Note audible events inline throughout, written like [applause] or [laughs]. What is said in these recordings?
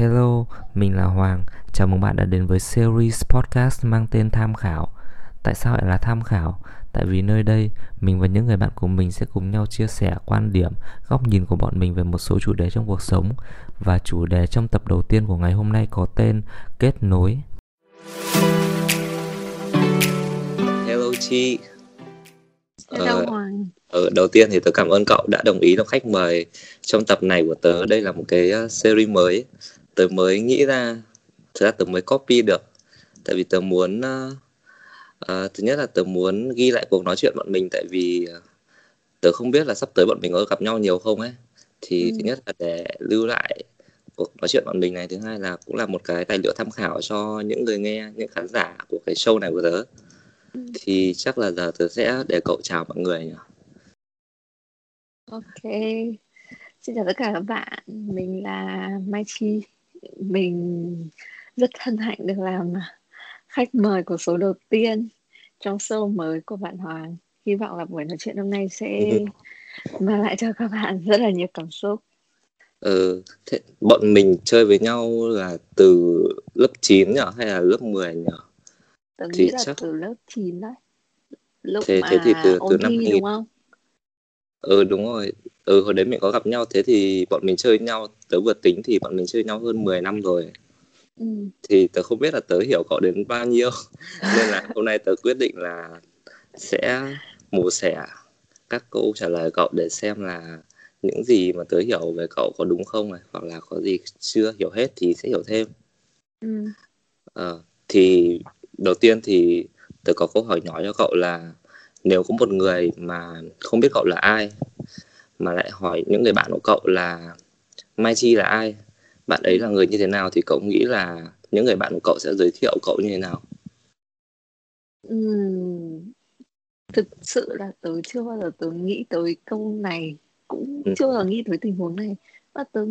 Hello, mình là Hoàng. Chào mừng bạn đã đến với series podcast mang tên Tham khảo. Tại sao lại là tham khảo? Tại vì nơi đây, mình và những người bạn của mình sẽ cùng nhau chia sẻ quan điểm, góc nhìn của bọn mình về một số chủ đề trong cuộc sống. Và chủ đề trong tập đầu tiên của ngày hôm nay có tên Kết nối. Hello Chi. Hello ờ, Hoàng. Ờ, đầu tiên thì tớ cảm ơn cậu đã đồng ý làm khách mời trong tập này của tớ. Đây là một cái uh, series mới. Tớ mới nghĩ ra, thực ra tớ mới copy được. Tại vì tớ muốn, uh, uh, thứ nhất là tớ muốn ghi lại cuộc nói chuyện bọn mình. Tại vì uh, tớ không biết là sắp tới bọn mình có gặp nhau nhiều không ấy. Thì ừ. thứ nhất là để lưu lại cuộc nói chuyện bọn mình này. Thứ hai là cũng là một cái tài liệu tham khảo cho những người nghe, những khán giả của cái show này của tớ. Ừ. Thì chắc là giờ tớ sẽ để cậu chào mọi người nhỉ. Ok, xin chào tất cả các bạn. Mình là Mai Chi. Mình rất hân hạnh được làm khách mời của số đầu tiên trong show mới của bạn Hoàng. Hy vọng là buổi nói chuyện hôm nay sẽ [laughs] mang lại cho các bạn rất là nhiều cảm xúc. Ừ, thế bọn mình chơi với nhau là từ lớp 9 nhỉ hay là lớp 10 nhỉ? Tớ nghĩ thì là chắc... từ lớp 9 đấy. Lúc thế, mà thế thì từ từ năm thi, đúng không? Ừ đúng rồi ừ hồi đấy mình có gặp nhau thế thì bọn mình chơi nhau tớ vừa tính thì bọn mình chơi nhau hơn 10 năm rồi ừ. thì tớ không biết là tớ hiểu cậu đến bao nhiêu [laughs] nên là hôm nay tớ quyết định là sẽ mổ xẻ các câu trả lời cậu để xem là những gì mà tớ hiểu về cậu có đúng không này hoặc là có gì chưa hiểu hết thì sẽ hiểu thêm ừ. ờ, thì đầu tiên thì tớ có câu hỏi nhỏ cho cậu là nếu có một người mà không biết cậu là ai mà lại hỏi những người bạn của cậu là Mai Chi là ai? Bạn ấy là người như thế nào? thì cậu nghĩ là những người bạn của cậu sẽ giới thiệu cậu như thế nào? Uhm, thực sự là tớ chưa bao giờ tớ nghĩ tới câu này cũng ừ. chưa bao giờ nghĩ tới tình huống này. Và tớ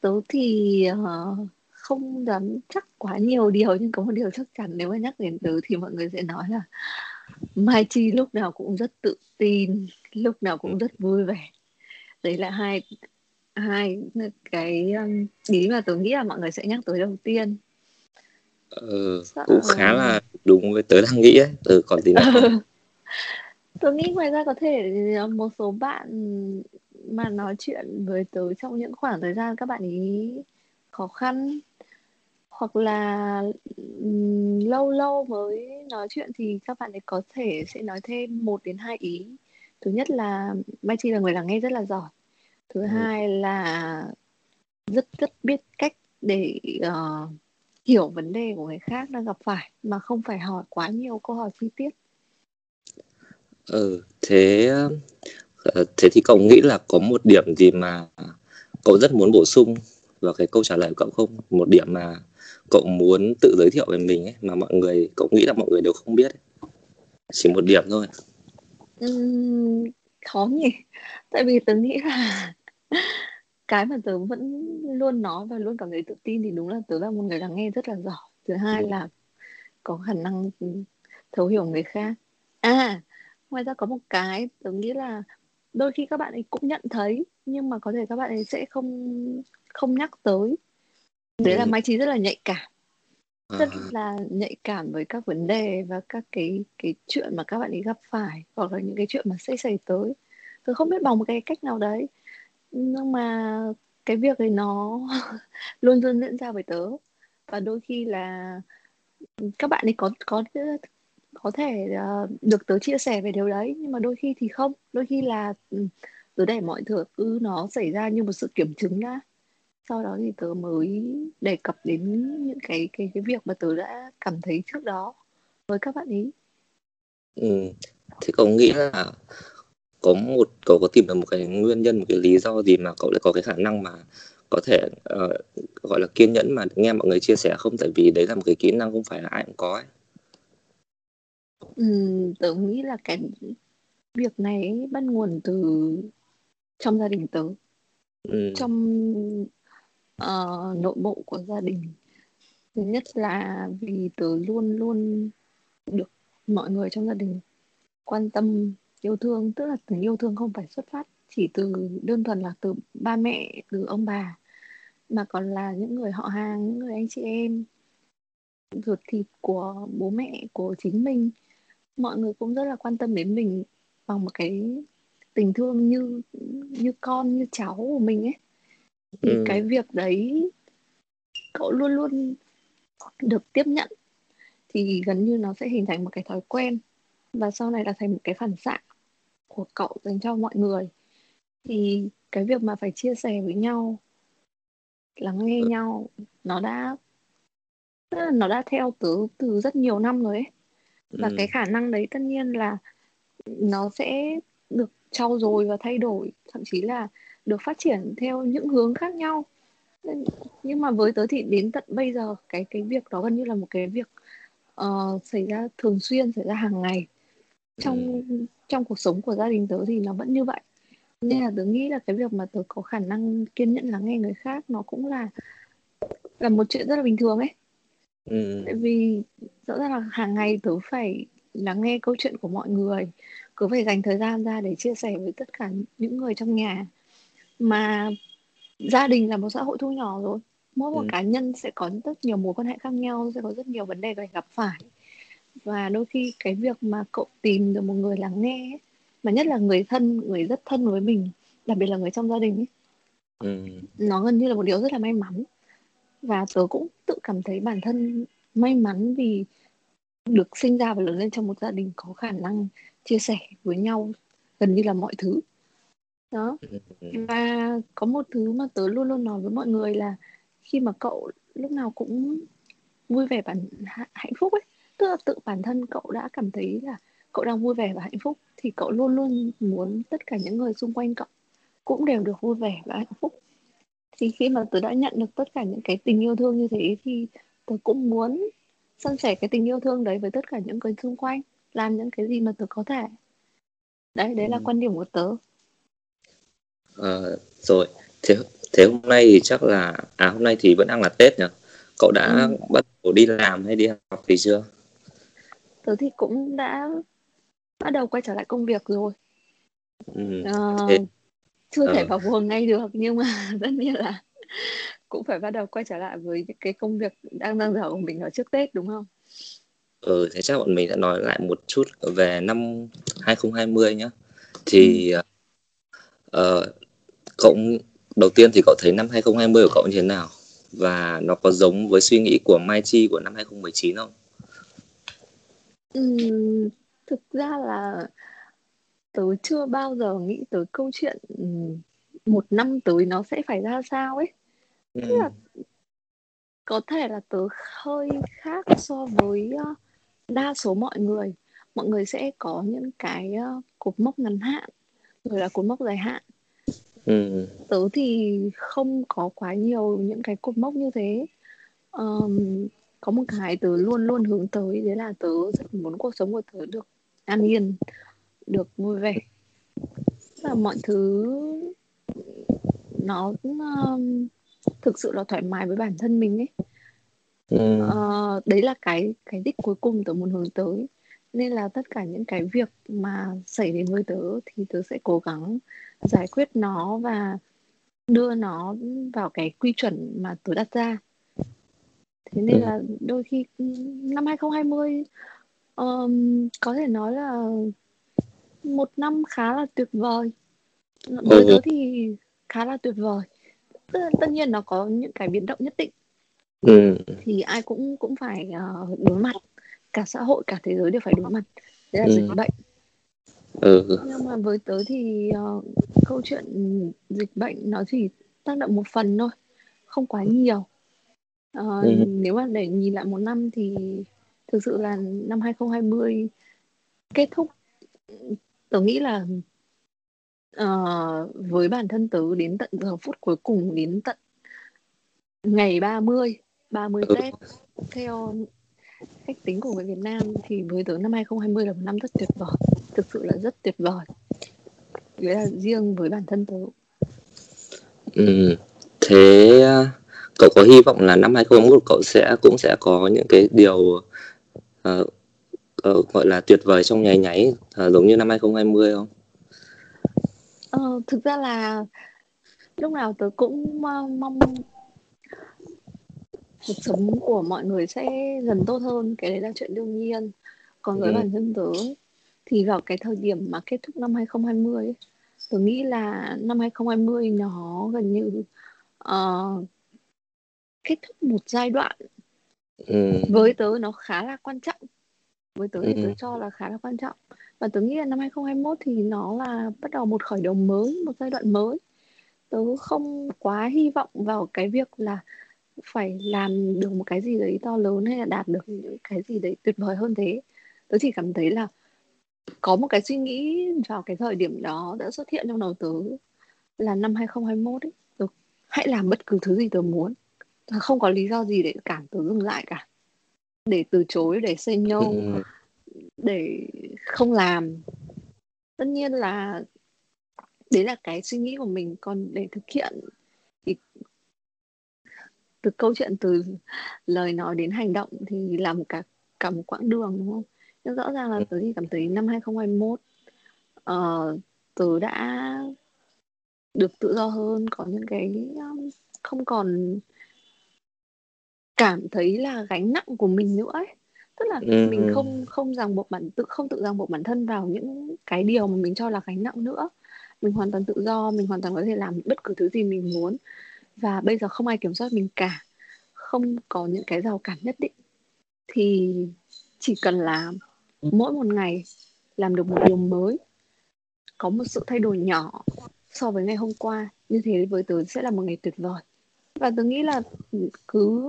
tớ thì uh, không dám chắc quá nhiều điều nhưng có một điều chắc chắn nếu mà nhắc đến tớ thì mọi người sẽ nói là Mai Chi lúc nào cũng rất tự tin lúc nào cũng rất vui vẻ. Đấy là hai hai cái um, ý mà tôi nghĩ là mọi người sẽ nhắc tới đầu tiên. Ừ, cũng khá là đúng với tớ đang nghĩ ấy. Ừ, còn gì nữa. [laughs] Tôi nghĩ ngoài ra có thể một số bạn mà nói chuyện với tớ trong những khoảng thời gian các bạn ý khó khăn hoặc là lâu lâu mới nói chuyện thì các bạn ấy có thể sẽ nói thêm một đến hai ý. Thứ nhất là Mai Chi là người lắng nghe rất là giỏi. Thứ ừ. hai là rất rất biết cách để uh, hiểu vấn đề của người khác đang gặp phải mà không phải hỏi quá nhiều câu hỏi chi tiết. Ừ thế ờ, thế thì cậu nghĩ là có một điểm gì mà cậu rất muốn bổ sung vào cái câu trả lời của cậu không? Một điểm mà cậu muốn tự giới thiệu về mình ấy mà mọi người cậu nghĩ là mọi người đều không biết ấy. chỉ một điểm thôi. Uhm, khó nhỉ. Tại vì tớ nghĩ là [laughs] cái mà tớ vẫn luôn nói và luôn cảm thấy tự tin thì đúng là tớ là một người lắng nghe rất là giỏi. Thứ hai ừ. là có khả năng thấu hiểu người khác. À ngoài ra có một cái tớ nghĩ là đôi khi các bạn ấy cũng nhận thấy nhưng mà có thể các bạn ấy sẽ không không nhắc tới đấy là Mai Trí rất là nhạy cảm. Rất à. là nhạy cảm với các vấn đề và các cái cái chuyện mà các bạn ấy gặp phải hoặc là những cái chuyện mà sẽ xảy tới. Tôi không biết bằng một cái cách nào đấy. Nhưng mà cái việc ấy nó [laughs] luôn luôn diễn ra với tớ. Và đôi khi là các bạn ấy có có có thể uh, được tớ chia sẻ về điều đấy nhưng mà đôi khi thì không. Đôi khi là tớ để mọi thứ cứ nó xảy ra như một sự kiểm chứng đã sau đó thì tớ mới đề cập đến những cái cái cái việc mà tớ đã cảm thấy trước đó với các bạn ấy ừ. thế cậu nghĩ là có một cậu có tìm được một cái nguyên nhân một cái lý do gì mà cậu lại có cái khả năng mà có thể uh, gọi là kiên nhẫn mà nghe mọi người chia sẻ không tại vì đấy là một cái kỹ năng không phải là ai cũng có ấy. Ừ, tớ nghĩ là cái việc này bắt nguồn từ trong gia đình tớ ừ. trong uh, nội bộ của gia đình. Thứ nhất là vì tớ luôn luôn được mọi người trong gia đình quan tâm yêu thương. Tức là tình yêu thương không phải xuất phát chỉ từ đơn thuần là từ ba mẹ từ ông bà mà còn là những người họ hàng những người anh chị em ruột thịt của bố mẹ của chính mình. Mọi người cũng rất là quan tâm đến mình bằng một cái tình thương như như con như cháu của mình ấy thì ừ. cái việc đấy cậu luôn luôn được tiếp nhận thì gần như nó sẽ hình thành một cái thói quen và sau này là thành một cái phản xạ của cậu dành cho mọi người thì cái việc mà phải chia sẻ với nhau lắng nghe ừ. nhau nó đã nó đã theo tớ từ rất nhiều năm rồi ấy và ừ. cái khả năng đấy tất nhiên là nó sẽ được trau dồi và thay đổi thậm chí là được phát triển theo những hướng khác nhau. Nhưng mà với tớ thì đến tận bây giờ cái cái việc đó gần như là một cái việc uh, xảy ra thường xuyên xảy ra hàng ngày. Trong ừ. trong cuộc sống của gia đình tớ thì nó vẫn như vậy. Nên là tớ nghĩ là cái việc mà tớ có khả năng kiên nhẫn lắng nghe người khác nó cũng là là một chuyện rất là bình thường ấy. Ừ. tại vì rõ ràng là hàng ngày tớ phải lắng nghe câu chuyện của mọi người. Cứ phải dành thời gian ra để chia sẻ với tất cả những người trong nhà mà gia đình là một xã hội thu nhỏ rồi mỗi một ừ. cá nhân sẽ có rất nhiều mối quan hệ khác nhau sẽ có rất nhiều vấn đề phải gặp phải và đôi khi cái việc mà cậu tìm được một người lắng nghe ấy, mà nhất là người thân người rất thân với mình đặc biệt là người trong gia đình ấy, ừ. nó gần như là một điều rất là may mắn và tớ cũng tự cảm thấy bản thân may mắn vì được sinh ra và lớn lên trong một gia đình có khả năng chia sẻ với nhau gần như là mọi thứ đó ừ. và có một thứ mà tớ luôn luôn nói với mọi người là khi mà cậu lúc nào cũng vui vẻ bản hạnh phúc ấy tức là tự bản thân cậu đã cảm thấy là cậu đang vui vẻ và hạnh phúc thì cậu luôn luôn muốn tất cả những người xung quanh cậu cũng đều được vui vẻ và hạnh phúc thì khi mà tớ đã nhận được tất cả những cái tình yêu thương như thế thì tớ cũng muốn san sẻ cái tình yêu thương đấy với tất cả những người xung quanh làm những cái gì mà tớ có thể đấy đấy là ừ. quan điểm của tớ ờ, rồi thế thế hôm nay thì chắc là à hôm nay thì vẫn đang là tết nhỉ cậu đã ừ. bắt đầu đi làm hay đi học gì chưa tớ thì cũng đã bắt đầu quay trở lại công việc rồi ừ. ờ, thế... chưa ờ. thể vào buồng ngay được nhưng mà [laughs] tất nhiên là cũng phải bắt đầu quay trở lại với những cái công việc đang đang dở của mình ở trước Tết đúng không? Ừ, thế chắc bọn mình sẽ nói lại một chút về năm 2020 nhé. Thì ừ. uh, cậu đầu tiên thì cậu thấy năm 2020 của cậu như thế nào? Và nó có giống với suy nghĩ của Mai Chi của năm 2019 không? Ừ, thực ra là tớ chưa bao giờ nghĩ tới câu chuyện một năm tới nó sẽ phải ra sao ấy ừ. Tức là có thể là tớ hơi khác so với uh, đa số mọi người mọi người sẽ có những cái uh, cột mốc ngắn hạn rồi là cột mốc dài hạn ừ. tớ thì không có quá nhiều những cái cột mốc như thế um, có một cái tớ luôn luôn hướng tới đấy là tớ rất muốn cuộc sống của tớ được an yên được vui vẻ là mọi thứ nó um, thực sự là thoải mái với bản thân mình ấy ừ. uh, đấy là cái cái đích cuối cùng tớ muốn hướng tới nên là tất cả những cái việc mà xảy đến với tớ thì tớ sẽ cố gắng giải quyết nó và đưa nó vào cái quy chuẩn mà tớ đặt ra thế nên ừ. là đôi khi năm 2020 um, có thể nói là một năm khá là tuyệt vời với tớ thì khá là tuyệt vời tất, tất nhiên nó có những cái biến động nhất định ừ. thì ai cũng cũng phải uh, đối mặt cả xã hội cả thế giới đều phải đối mặt đấy là ừ. dịch bệnh ừ. nhưng mà với tớ thì uh, câu chuyện dịch bệnh nó chỉ tác động một phần thôi không quá nhiều uh, ừ. nếu mà để nhìn lại một năm thì thực sự là năm 2020 kết thúc tớ nghĩ là uh, với bản thân tớ đến tận giờ phút cuối cùng đến tận ngày 30 30 ừ. Tết theo cách tính của người Việt Nam thì với tớ năm 2020 là một năm rất tuyệt vời thực sự là rất tuyệt vời đấy là riêng với bản thân tớ ừ. thế à, cậu có hy vọng là năm 2021 cậu sẽ cũng sẽ có những cái điều uh, uh, gọi là tuyệt vời trong nháy nháy uh, giống như năm 2020 không? Ờ, thực ra là lúc nào tớ cũng mong cuộc sống của mọi người sẽ dần tốt hơn cái đấy là chuyện đương nhiên còn với ừ. bản thân tớ thì vào cái thời điểm mà kết thúc năm 2020 ấy, tớ nghĩ là năm 2020 nó gần như uh, kết thúc một giai đoạn ừ. với tớ nó khá là quan trọng với tớ thì ừ. tớ cho là khá là quan trọng và tớ nghĩ là năm 2021 thì nó là bắt đầu một khởi đầu mới một giai đoạn mới tớ không quá hy vọng vào cái việc là phải làm được một cái gì đấy to lớn hay là đạt được những cái gì đấy tuyệt vời hơn thế tớ chỉ cảm thấy là có một cái suy nghĩ vào cái thời điểm đó đã xuất hiện trong đầu tớ là năm 2021 ấy. Tớ hãy làm bất cứ thứ gì tớ muốn. Tớ không có lý do gì để cản tớ dừng lại cả. Để từ chối để say no ừ. để không làm. Tất nhiên là đấy là cái suy nghĩ của mình. Còn để thực hiện thì từ câu chuyện từ lời nói đến hành động thì là một cả cả một quãng đường đúng không nhưng rõ ràng là ừ. tớ thì cảm thấy năm 2021 uh, tớ đã được tự do hơn có những cái um, không còn cảm thấy là gánh nặng của mình nữa ấy. Tức là ừ. mình không không ràng buộc bản tự không tự ràng buộc bản thân vào những cái điều mà mình cho là gánh nặng nữa. Mình hoàn toàn tự do mình hoàn toàn có thể làm bất cứ thứ gì mình muốn. Và bây giờ không ai kiểm soát mình cả. Không có những cái rào cản nhất định. Thì chỉ cần là mỗi một ngày làm được một điều mới có một sự thay đổi nhỏ so với ngày hôm qua như thế với tớ sẽ là một ngày tuyệt vời và tớ nghĩ là cứ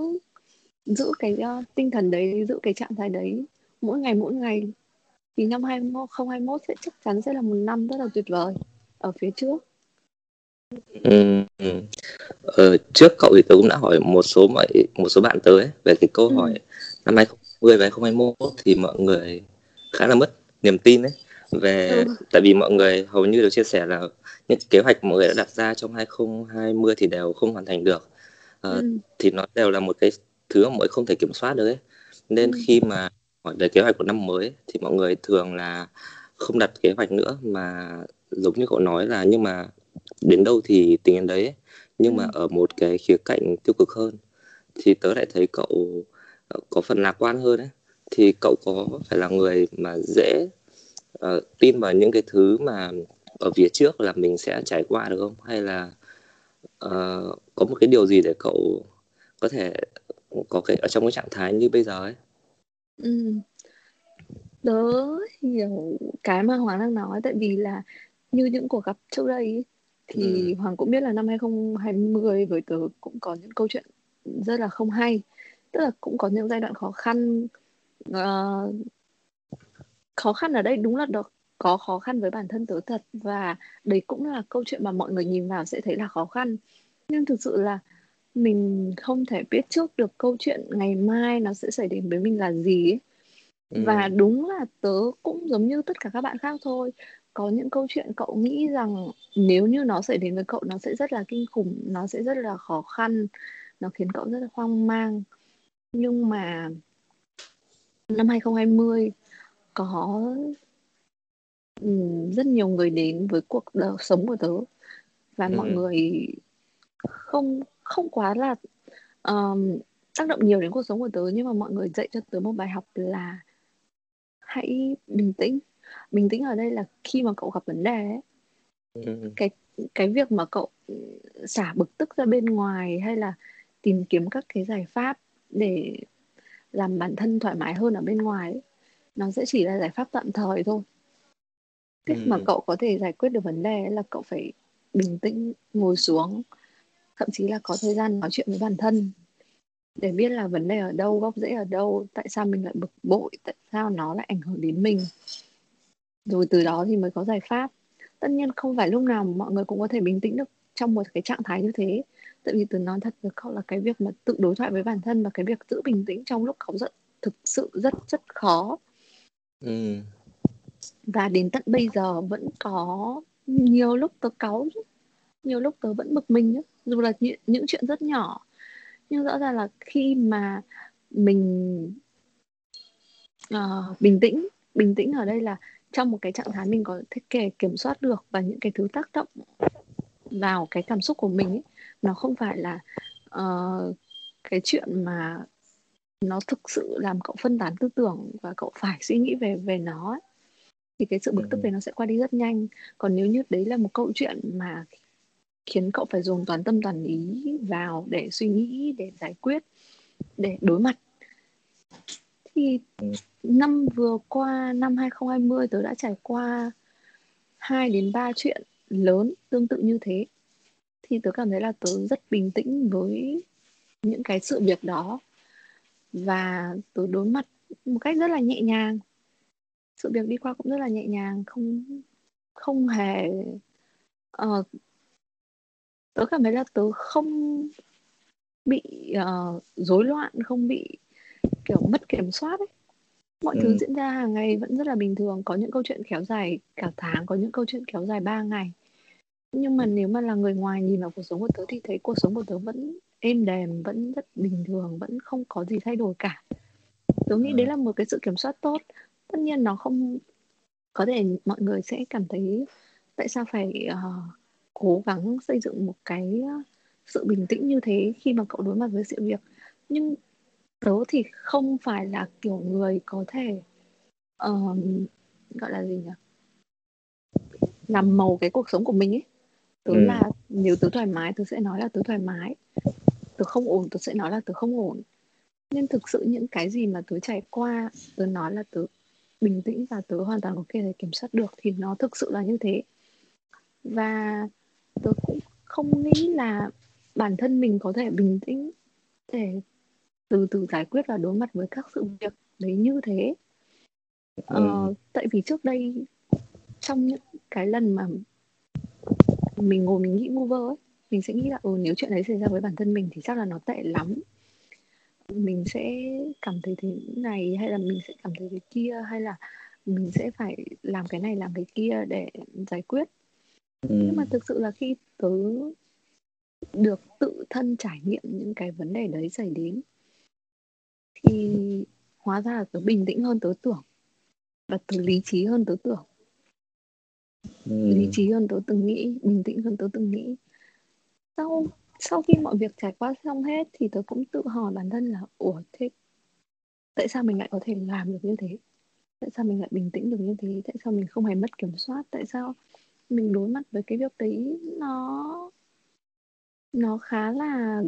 giữ cái uh, tinh thần đấy giữ cái trạng thái đấy mỗi ngày mỗi ngày thì năm 2021 sẽ chắc chắn sẽ là một năm rất là tuyệt vời ở phía trước ừ, ừ. Ờ, trước cậu thì tớ cũng đã hỏi một số mọi một số bạn tới về cái câu ừ. hỏi năm 2020 và 2021 thì mọi người khá là mất niềm tin đấy về ừ. tại vì mọi người hầu như đều chia sẻ là những kế hoạch mọi người đã đặt ra trong 2020 thì đều không hoàn thành được à, ừ. thì nó đều là một cái thứ mà mọi người không thể kiểm soát được ấy nên ừ. khi mà hỏi về kế hoạch của năm mới thì mọi người thường là không đặt kế hoạch nữa mà giống như cậu nói là nhưng mà đến đâu thì tính đến đấy nhưng ừ. mà ở một cái khía cạnh tiêu cực hơn thì tớ lại thấy cậu ờ, có phần lạc quan hơn đấy thì cậu có phải là người mà dễ uh, tin vào những cái thứ mà ở phía trước là mình sẽ trải qua được không hay là uh, có một cái điều gì để cậu có thể có cái ở trong cái trạng thái như bây giờ ấy ừ. tớ hiểu cái mà hoàng đang nói tại vì là như những cuộc gặp trước đây thì ừ. hoàng cũng biết là năm 2020 với tớ cũng có những câu chuyện rất là không hay tức là cũng có những giai đoạn khó khăn uh, khó khăn ở đây đúng là được có khó khăn với bản thân tớ thật và đấy cũng là câu chuyện mà mọi người nhìn vào sẽ thấy là khó khăn nhưng thực sự là mình không thể biết trước được câu chuyện ngày mai nó sẽ xảy đến với mình là gì ấy. Ừ. và đúng là tớ cũng giống như tất cả các bạn khác thôi có những câu chuyện cậu nghĩ rằng nếu như nó xảy đến với cậu nó sẽ rất là kinh khủng nó sẽ rất là khó khăn nó khiến cậu rất là hoang mang nhưng mà năm 2020 có rất nhiều người đến với cuộc đời sống của tớ và ừ. mọi người không không quá là um, tác động nhiều đến cuộc sống của tớ nhưng mà mọi người dạy cho tớ một bài học là hãy bình tĩnh bình tĩnh ở đây là khi mà cậu gặp vấn đề ấy, ừ. cái cái việc mà cậu xả bực tức ra bên ngoài hay là tìm kiếm các cái giải pháp để làm bản thân thoải mái hơn ở bên ngoài ấy, nó sẽ chỉ là giải pháp tạm thời thôi. Cách ừ. mà cậu có thể giải quyết được vấn đề là cậu phải bình tĩnh ngồi xuống. Thậm chí là có thời gian nói chuyện với bản thân. Để biết là vấn đề ở đâu gốc rễ ở đâu tại sao mình lại bực bội tại sao nó lại ảnh hưởng đến mình. Rồi từ đó thì mới có giải pháp. Tất nhiên không phải lúc nào mọi người cũng có thể bình tĩnh được trong một cái trạng thái như thế tại vì từ nói thật với cậu là cái việc mà tự đối thoại với bản thân và cái việc giữ bình tĩnh trong lúc cáu giận thực sự rất rất khó. Ừ. và đến tận bây giờ vẫn có nhiều lúc tớ cáu nhiều lúc tớ vẫn bực mình nhá. Dù là những, những chuyện rất nhỏ. Nhưng rõ ràng là khi mà mình uh, bình tĩnh bình tĩnh ở đây là trong một cái trạng thái mình có thể kiểm soát được và những cái thứ tác động vào cái cảm xúc của mình ấy, nó không phải là uh, cái chuyện mà nó thực sự làm cậu phân tán tư tưởng và cậu phải suy nghĩ về về nó ấy, thì cái sự bực tức về nó sẽ qua đi rất nhanh. Còn nếu như đấy là một câu chuyện mà khiến cậu phải dồn toàn tâm toàn ý vào để suy nghĩ để giải quyết để đối mặt. Thì năm vừa qua năm 2020 tớ đã trải qua 2 đến 3 chuyện lớn tương tự như thế thì tớ cảm thấy là tớ rất bình tĩnh với những cái sự việc đó. Và tớ đối mặt một cách rất là nhẹ nhàng. Sự việc đi qua cũng rất là nhẹ nhàng không không hề uh, tớ cảm thấy là tớ không bị uh, rối loạn không bị kiểu mất kiểm soát ấy. Mọi ừ. thứ diễn ra hàng ngày vẫn rất là bình thường. Có những câu chuyện kéo dài cả tháng có những câu chuyện kéo dài 3 ngày nhưng mà nếu mà là người ngoài nhìn vào cuộc sống của tớ thì thấy cuộc sống của tớ vẫn êm đềm vẫn rất bình thường vẫn không có gì thay đổi cả. Tớ nghĩ đấy là một cái sự kiểm soát tốt. Tất nhiên nó không có thể mọi người sẽ cảm thấy tại sao phải uh, cố gắng xây dựng một cái sự bình tĩnh như thế khi mà cậu đối mặt với sự việc. Nhưng tớ thì không phải là kiểu người có thể uh, gọi là gì nhỉ? Làm màu cái cuộc sống của mình ấy tớ ừ. là nếu tớ thoải mái tớ sẽ nói là tớ thoải mái tớ không ổn tớ sẽ nói là tớ không ổn nên thực sự những cái gì mà tớ trải qua tớ nói là tớ bình tĩnh và tớ hoàn toàn có thể kiểm soát được thì nó thực sự là như thế và tớ cũng không nghĩ là bản thân mình có thể bình tĩnh để từ từ giải quyết và đối mặt với các sự việc đấy như thế ờ, ừ. tại vì trước đây trong những cái lần mà mình ngồi mình nghĩ vơ ấy mình sẽ nghĩ là ừ nếu chuyện đấy xảy ra với bản thân mình thì chắc là nó tệ lắm. Mình sẽ cảm thấy thế này hay là mình sẽ cảm thấy thế kia hay là mình sẽ phải làm cái này làm cái kia để giải quyết. Ừ. nhưng mà thực sự là khi tớ được tự thân trải nghiệm những cái vấn đề đấy xảy đến thì hóa ra là tớ bình tĩnh hơn tớ tưởng và tớ lý trí hơn tớ tưởng ừ. lý trí hơn tớ từng nghĩ bình tĩnh hơn tớ từng nghĩ. Sau sau khi mọi việc trải qua xong hết thì tớ cũng tự hỏi bản thân là ủa thế tại sao mình lại có thể làm được như thế? Tại sao mình lại bình tĩnh được như thế? Tại sao mình không hề mất kiểm soát? Tại sao mình đối mặt với cái việc đấy nó nó khá là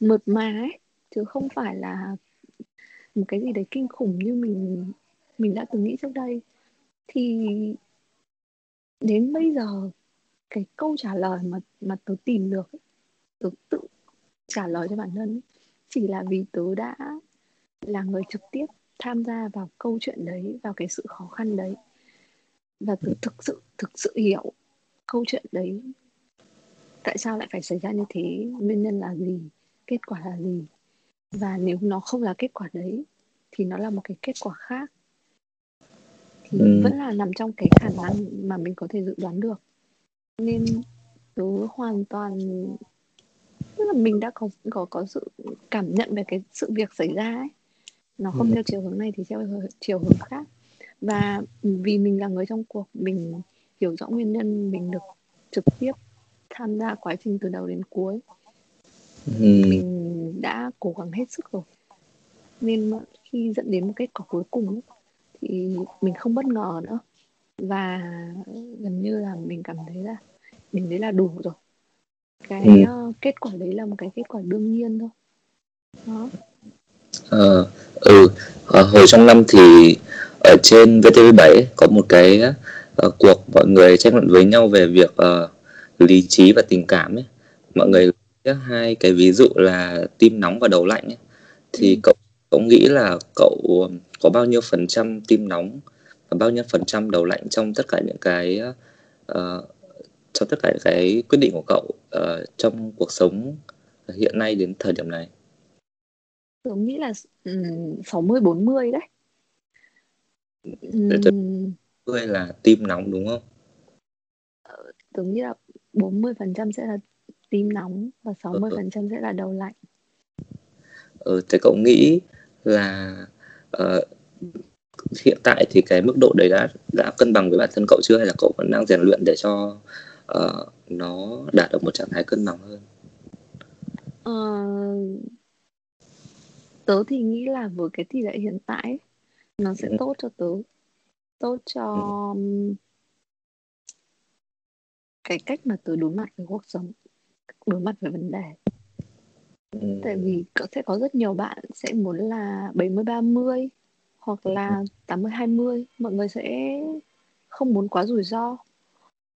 mượt mà ấy? Chứ không phải là một cái gì đấy kinh khủng như mình mình đã từng nghĩ trước đây. Thì đến bây giờ cái câu trả lời mà mà tớ tìm được tớ tự trả lời cho bản thân chỉ là vì tớ đã là người trực tiếp tham gia vào câu chuyện đấy vào cái sự khó khăn đấy. Và tớ thực sự thực sự hiểu câu chuyện đấy tại sao lại phải xảy ra như thế nguyên nhân là gì kết quả là gì. Và nếu nó không là kết quả đấy thì nó là một cái kết quả khác thì ừ. vẫn là nằm trong cái khả năng mà mình có thể dự đoán được nên tớ hoàn toàn tức là mình đã có có có sự cảm nhận về cái sự việc xảy ra ấy nó không ừ. theo chiều hướng này thì theo chiều hướng khác và vì mình là người trong cuộc mình hiểu rõ nguyên nhân mình được trực tiếp tham gia quá trình từ đầu đến cuối ừ. mình đã cố gắng hết sức rồi nên khi dẫn đến một kết quả cuối cùng mình không bất ngờ nữa. Và gần như là mình cảm thấy là mình đấy là đủ rồi. Cái ừ. uh, kết quả đấy là một cái kết quả đương nhiên thôi. Đó. Ờ, ừ. À, hồi trong năm thì ở trên VTV7 có một cái uh, cuộc mọi người tranh luận với nhau về việc uh, lý trí và tình cảm ấy. Mọi người hai cái ví dụ là tim nóng và đầu lạnh ấy. Thì ừ. cậu cậu nghĩ là cậu có bao nhiêu phần trăm tim nóng và bao nhiêu phần trăm đầu lạnh trong tất cả những cái uh, trong tất cả những cái quyết định của cậu uh, trong cuộc sống hiện nay đến thời điểm này? Tôi nghĩ là sáu mươi bốn mươi đấy. Mươi là tim nóng đúng không? Ờ, tôi nghĩ là 40% sẽ là tim nóng và 60% ừ. sẽ là đầu lạnh. Ừ, thế cậu nghĩ là uh, hiện tại thì cái mức độ đấy đã đã cân bằng với bản thân cậu chưa hay là cậu vẫn đang rèn luyện để cho uh, nó đạt được một trạng thái cân bằng hơn? Uh, tớ thì nghĩ là với cái tỷ lệ hiện tại nó sẽ ừ. tốt cho tớ tốt cho ừ. cái cách mà tớ đối mặt với cuộc sống đối mặt với vấn đề ừ. tại vì có sẽ có rất nhiều bạn sẽ muốn là 70 30 hoặc là 80 20 mọi người sẽ không muốn quá rủi ro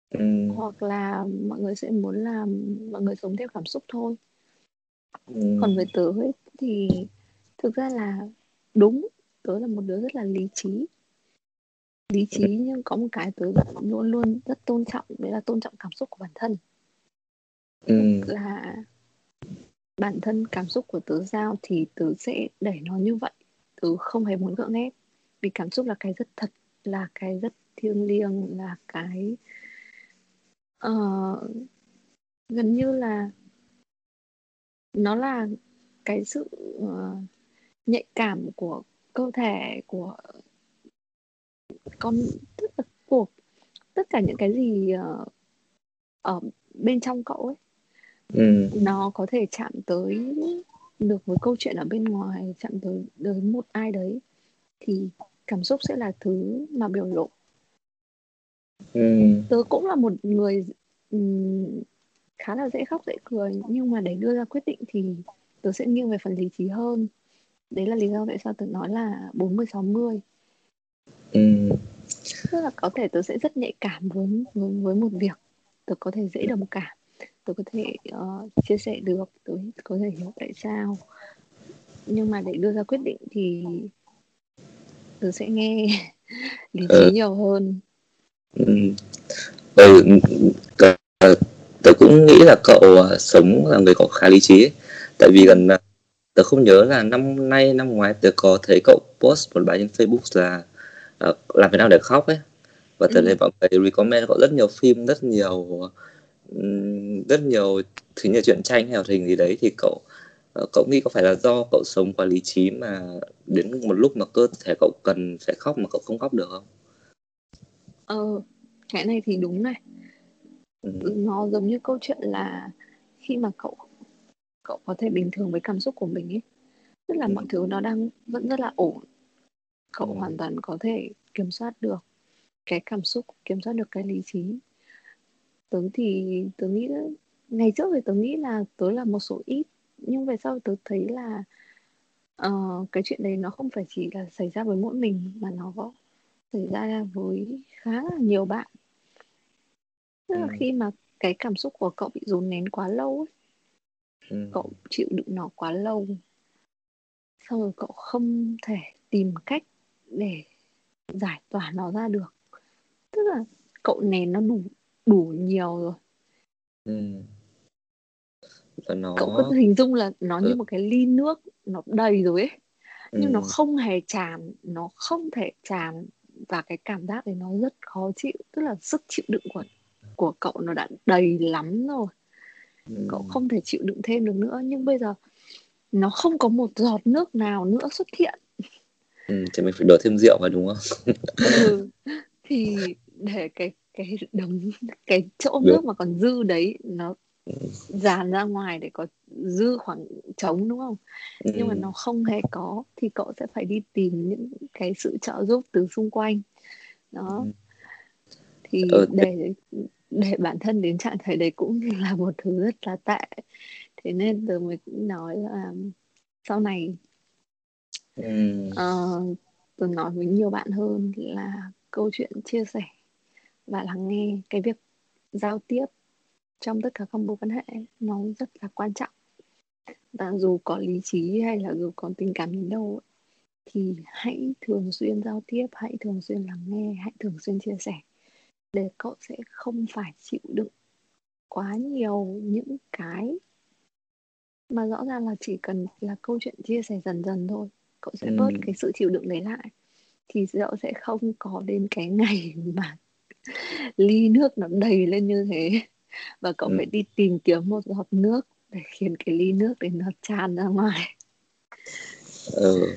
ừ. hoặc là mọi người sẽ muốn là mọi người sống theo cảm xúc thôi ừ. còn với tớ ấy, thì thực ra là đúng tớ là một đứa rất là lý trí lý trí nhưng có một cái tớ luôn luôn rất tôn trọng đấy là tôn trọng cảm xúc của bản thân ừ. là bản thân cảm xúc của tớ giao thì tớ sẽ để nó như vậy. Tớ không hề muốn gượng ép vì cảm xúc là cái rất thật là cái rất thiêng liêng là cái uh, gần như là nó là cái sự uh, nhạy cảm của cơ thể của con tất cả của tất cả những cái gì uh, ở bên trong cậu ấy ừ. nó có thể chạm tới được với câu chuyện ở bên ngoài chạm tới đến một ai đấy thì cảm xúc sẽ là thứ mà biểu lộ ừ. tớ cũng là một người um, khá là dễ khóc dễ cười nhưng mà để đưa ra quyết định thì tớ sẽ nghiêng về phần lý trí hơn đấy là lý do tại sao tớ nói là 40 60 ừ. tức là có thể tớ sẽ rất nhạy cảm với với, với một việc tớ có thể dễ đồng cảm tớ có thể uh, chia sẻ được tớ có thể hiểu tại sao nhưng mà để đưa ra quyết định thì tớ sẽ nghe [laughs] lý trí ừ. nhiều hơn ừ. ừ tớ cũng nghĩ là cậu uh, sống là người có khá lý trí ấy. tại vì gần uh, tớ không nhớ là năm nay năm ngoái tớ có thấy cậu post một bài trên Facebook là uh, làm thế nào để khóc ấy và tớ ừ. thấy mọi người recommend cậu rất nhiều phim rất nhiều rất nhiều thứ như chuyện tranh hay hoạt hình gì đấy thì cậu uh, cậu nghĩ có phải là do cậu sống quá lý trí mà đến một lúc mà cơ thể cậu cần phải khóc mà cậu không khóc được không? Ờ, cái này thì đúng này. Ừ. Nó giống như câu chuyện là khi mà cậu cậu có thể bình thường với cảm xúc của mình ấy tức là ừ. mọi thứ nó đang vẫn rất là ổn cậu ừ. hoàn toàn có thể kiểm soát được cái cảm xúc kiểm soát được cái lý trí tớ thì tớ nghĩ ngày trước thì tớ nghĩ là tớ là một số ít nhưng về sau tớ thấy là uh, cái chuyện đấy nó không phải chỉ là xảy ra với mỗi mình mà nó có xảy ra với khá là nhiều bạn tức là ừ. khi mà cái cảm xúc của cậu bị dồn nén quá lâu ấy, ừ. cậu chịu đựng nó quá lâu xong rồi cậu không thể tìm cách để giải tỏa nó ra được tức là cậu nén nó đủ đủ nhiều rồi ừ. Và nó... cậu có hình dung là nó ừ. như một cái ly nước nó đầy rồi ấy nhưng ừ. nó không hề tràn nó không thể tràn và cái cảm giác đấy nó rất khó chịu tức là sức chịu đựng của của cậu nó đã đầy lắm rồi ừ. cậu không thể chịu đựng thêm được nữa nhưng bây giờ nó không có một giọt nước nào nữa xuất hiện ừ, thì mình phải đổ thêm rượu vào đúng không ừ, [laughs] thì để cái cái đống cái chỗ nước mà còn dư đấy nó ừ. dàn ra ngoài để có dư khoảng trống đúng không ừ. nhưng mà nó không hề có thì cậu sẽ phải đi tìm những cái sự trợ giúp từ xung quanh đó ừ. thì ừ. để để bản thân đến trạng thái đấy cũng [laughs] là một thứ rất là tệ thế nên từ mình cũng nói là sau này ừ. uh, tôi nói với nhiều bạn hơn là câu chuyện chia sẻ và lắng nghe cái việc giao tiếp trong tất cả các mối quan hệ nó rất là quan trọng và dù có lý trí hay là dù có tình cảm đến đâu thì hãy thường xuyên giao tiếp hãy thường xuyên lắng nghe hãy thường xuyên chia sẻ để cậu sẽ không phải chịu đựng quá nhiều những cái mà rõ ràng là chỉ cần là câu chuyện chia sẻ dần dần thôi cậu sẽ bớt ừ. cái sự chịu đựng đấy lại thì cậu sẽ không có đến cái ngày [laughs] mà ly nước nó đầy lên như thế. Và cậu ừ. phải đi tìm kiếm một giọt nước để khiến cái ly nước đấy nó tràn ra ngoài. Ừ.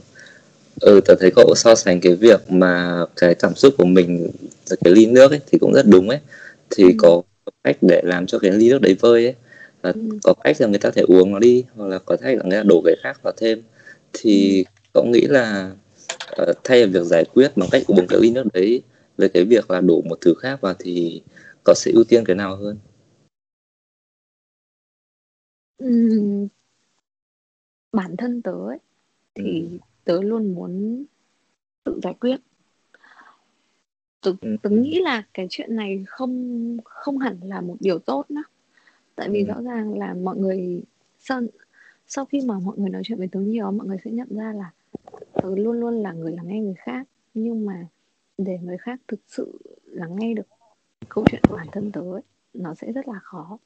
Ừ tớ thấy cậu so sánh cái việc mà cái cảm xúc của mình là cái ly nước ấy thì cũng rất đúng ấy. Thì ừ. có cách để làm cho cái ly nước đấy vơi ấy. Và ừ. có cách là người ta thể uống nó đi hoặc là có cách là người ta đổ cái khác vào thêm. Thì cậu nghĩ là uh, thay vì việc giải quyết bằng cách uống cái ly nước đấy về cái việc là đổ một thứ khác vào thì cậu sẽ ưu tiên cái nào hơn Ừm, bản thân tớ ấy, thì ừ. tớ luôn muốn tự giải quyết tớ, ừ. tớ nghĩ là cái chuyện này không không hẳn là một điều tốt nữa tại vì ừ. rõ ràng là mọi người sau, sau khi mà mọi người nói chuyện với tớ nhiều mọi người sẽ nhận ra là tớ luôn luôn là người lắng nghe người khác nhưng mà để người khác thực sự lắng nghe được câu chuyện của bản thân tớ ấy, nó sẽ rất là khó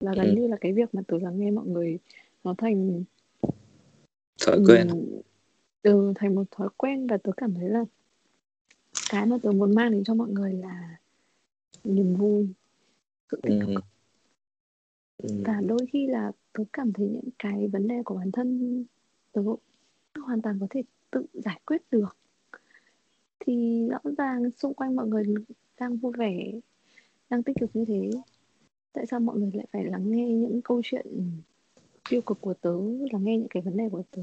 và gần ừ. như là cái việc mà tớ lắng nghe mọi người nó thành thói quen ừ, thành một thói quen và tớ cảm thấy là cái mà tớ muốn mang đến cho mọi người là niềm vui sự tích cực ừ. và đôi khi là tớ cảm thấy những cái vấn đề của bản thân tớ hoàn toàn có thể tự giải quyết được thì rõ ràng xung quanh mọi người đang vui vẻ đang tích cực như thế. Tại sao mọi người lại phải lắng nghe những câu chuyện tiêu cực của tớ lắng nghe những cái vấn đề của tớ?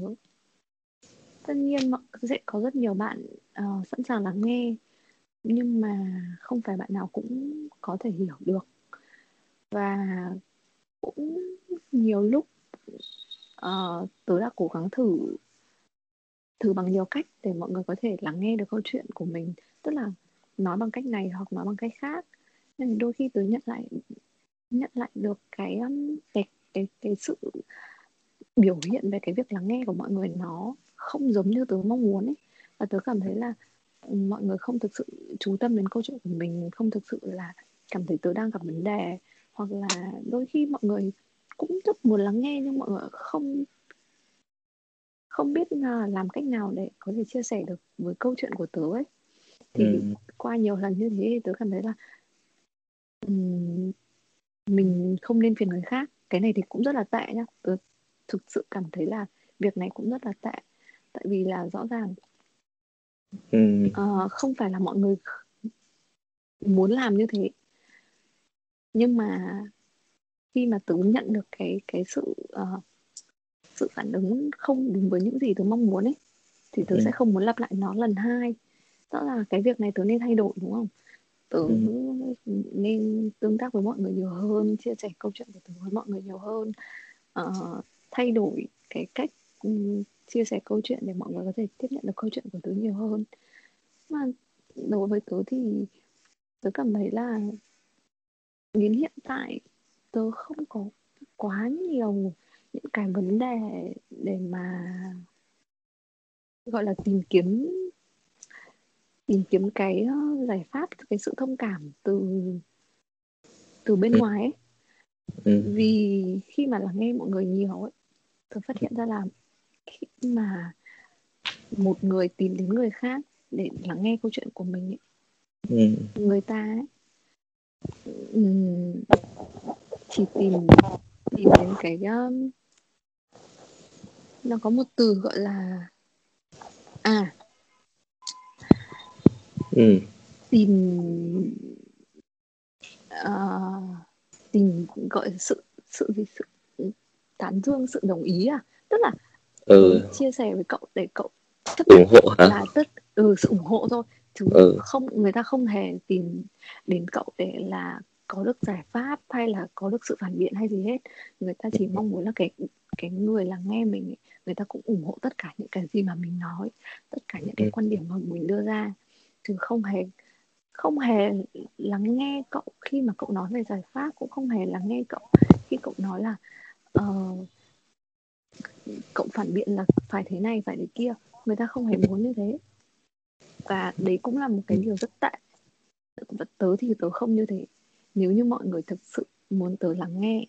Tất nhiên sẽ có rất nhiều bạn uh, sẵn sàng lắng nghe nhưng mà không phải bạn nào cũng có thể hiểu được. Và cũng nhiều lúc uh, tớ đã cố gắng thử thử bằng nhiều cách để mọi người có thể lắng nghe được câu chuyện của mình. Tức là nói bằng cách này hoặc nói bằng cách khác. Nên đôi khi tớ nhận lại nhận lại được cái um, cái cái, cái sự biểu hiện về cái việc lắng nghe của mọi người nó không giống như tớ mong muốn ấy. Và tớ cảm thấy là ừ, mọi người không thực sự chú tâm đến câu chuyện của mình không thực sự là cảm thấy tớ đang gặp vấn đề. Hoặc là đôi khi mọi người cũng rất muốn lắng nghe nhưng mọi người không không biết là làm cách nào để có thể chia sẻ được với câu chuyện của tớ ấy. Thì ừ. qua nhiều lần như thế thì tớ cảm thấy là um, mình không nên phiền người khác. Cái này thì cũng rất là tệ nhá. Tớ thực sự cảm thấy là việc này cũng rất là tệ. Tại vì là rõ ràng ừ. uh, không phải là mọi người muốn làm như thế. Nhưng mà khi mà tớ nhận được cái cái sự uh, sự phản ứng không đúng với những gì tớ mong muốn ấy thì tớ ừ. sẽ không muốn lặp lại nó lần hai rõ là cái việc này tớ nên thay đổi đúng không tớ ừ. nên tương tác với mọi người nhiều hơn chia sẻ câu chuyện của tớ với mọi người nhiều hơn uh, thay đổi cái cách um, chia sẻ câu chuyện để mọi người có thể tiếp nhận được câu chuyện của tớ nhiều hơn mà đối với tớ thì tớ cảm thấy là đến hiện tại tớ không có quá nhiều những cái vấn đề để mà gọi là tìm kiếm tìm kiếm cái giải pháp cái sự thông cảm từ từ bên ừ. ngoài ấy. Ừ. vì khi mà lắng nghe mọi người nhiều ấy tôi phát hiện ra là khi mà một người tìm đến người khác để lắng nghe câu chuyện của mình ấy, ừ. người ta ấy, chỉ tìm tìm đến cái um, nó có một từ gọi là à ừ. tìm uh, tìm gọi sự sự gì sự tán dương sự đồng ý à tức là ừ. chia sẻ với cậu để cậu chấp ủng hộ hả? là tất ừ sự ủng hộ thôi chứ ừ. không người ta không hề tìm đến cậu để là có được giải pháp hay là có được sự phản biện hay gì hết người ta chỉ mong muốn là cái cái người lắng nghe mình người ta cũng ủng hộ tất cả những cái gì mà mình nói tất cả những cái ừ. quan điểm mà mình đưa ra. Chứ không hề không hề lắng nghe cậu khi mà cậu nói về giải pháp cũng không hề lắng nghe cậu khi cậu nói là uh, cậu phản biện là phải thế này phải thế kia. Người ta không hề muốn như thế. Và đấy cũng là một cái điều rất tệ. Tớ thì tớ không như thế. Nếu như mọi người thực sự muốn tớ lắng nghe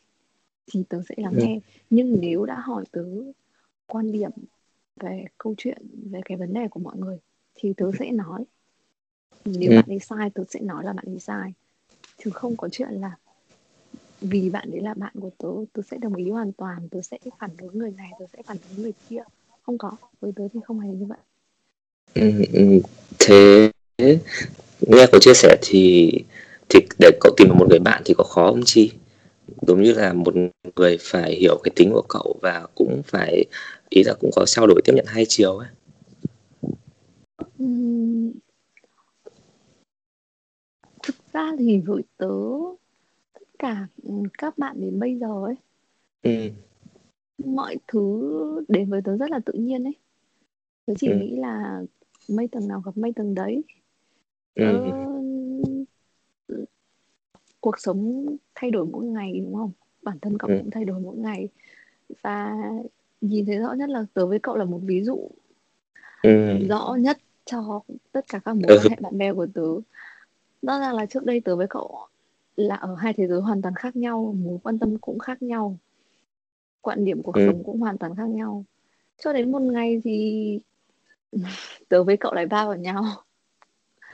thì tớ sẽ lắng nghe. Nhưng nếu đã hỏi tớ quan điểm về câu chuyện về cái vấn đề của mọi người thì tớ sẽ nói. Nếu ừ. bạn ấy sai tớ sẽ nói là bạn ấy sai. Chứ không có chuyện là vì bạn ấy là bạn của tớ tớ sẽ đồng ý hoàn toàn tớ sẽ phản đối người này tớ sẽ phản đối người kia. Không có với tớ thì không hề như vậy. Ừ, ừ. thế nghe cậu chia sẻ thì thì để cậu tìm được một người bạn thì có khó không chi giống như là một người phải hiểu cái tính của cậu và cũng phải ý là cũng có trao đổi tiếp nhận hai chiều ấy thực ra thì với tớ tất cả các bạn đến bây giờ ấy ừ. mọi thứ đến với tớ rất là tự nhiên ấy tớ chỉ ừ. nghĩ là mây tầng nào gặp mây tầng đấy tớ ừ. Cuộc sống thay đổi mỗi ngày đúng không bản thân cậu ừ. cũng thay đổi mỗi ngày và nhìn thấy rõ nhất là tớ với cậu là một ví dụ ừ. rõ nhất cho tất cả các mối ừ. quan hệ bạn bè của tớ rõ ràng là trước đây tớ với cậu là ở hai thế giới hoàn toàn khác nhau mối quan tâm cũng khác nhau quan điểm cuộc ừ. sống cũng hoàn toàn khác nhau cho đến một ngày thì [laughs] tớ với cậu lại va vào nhau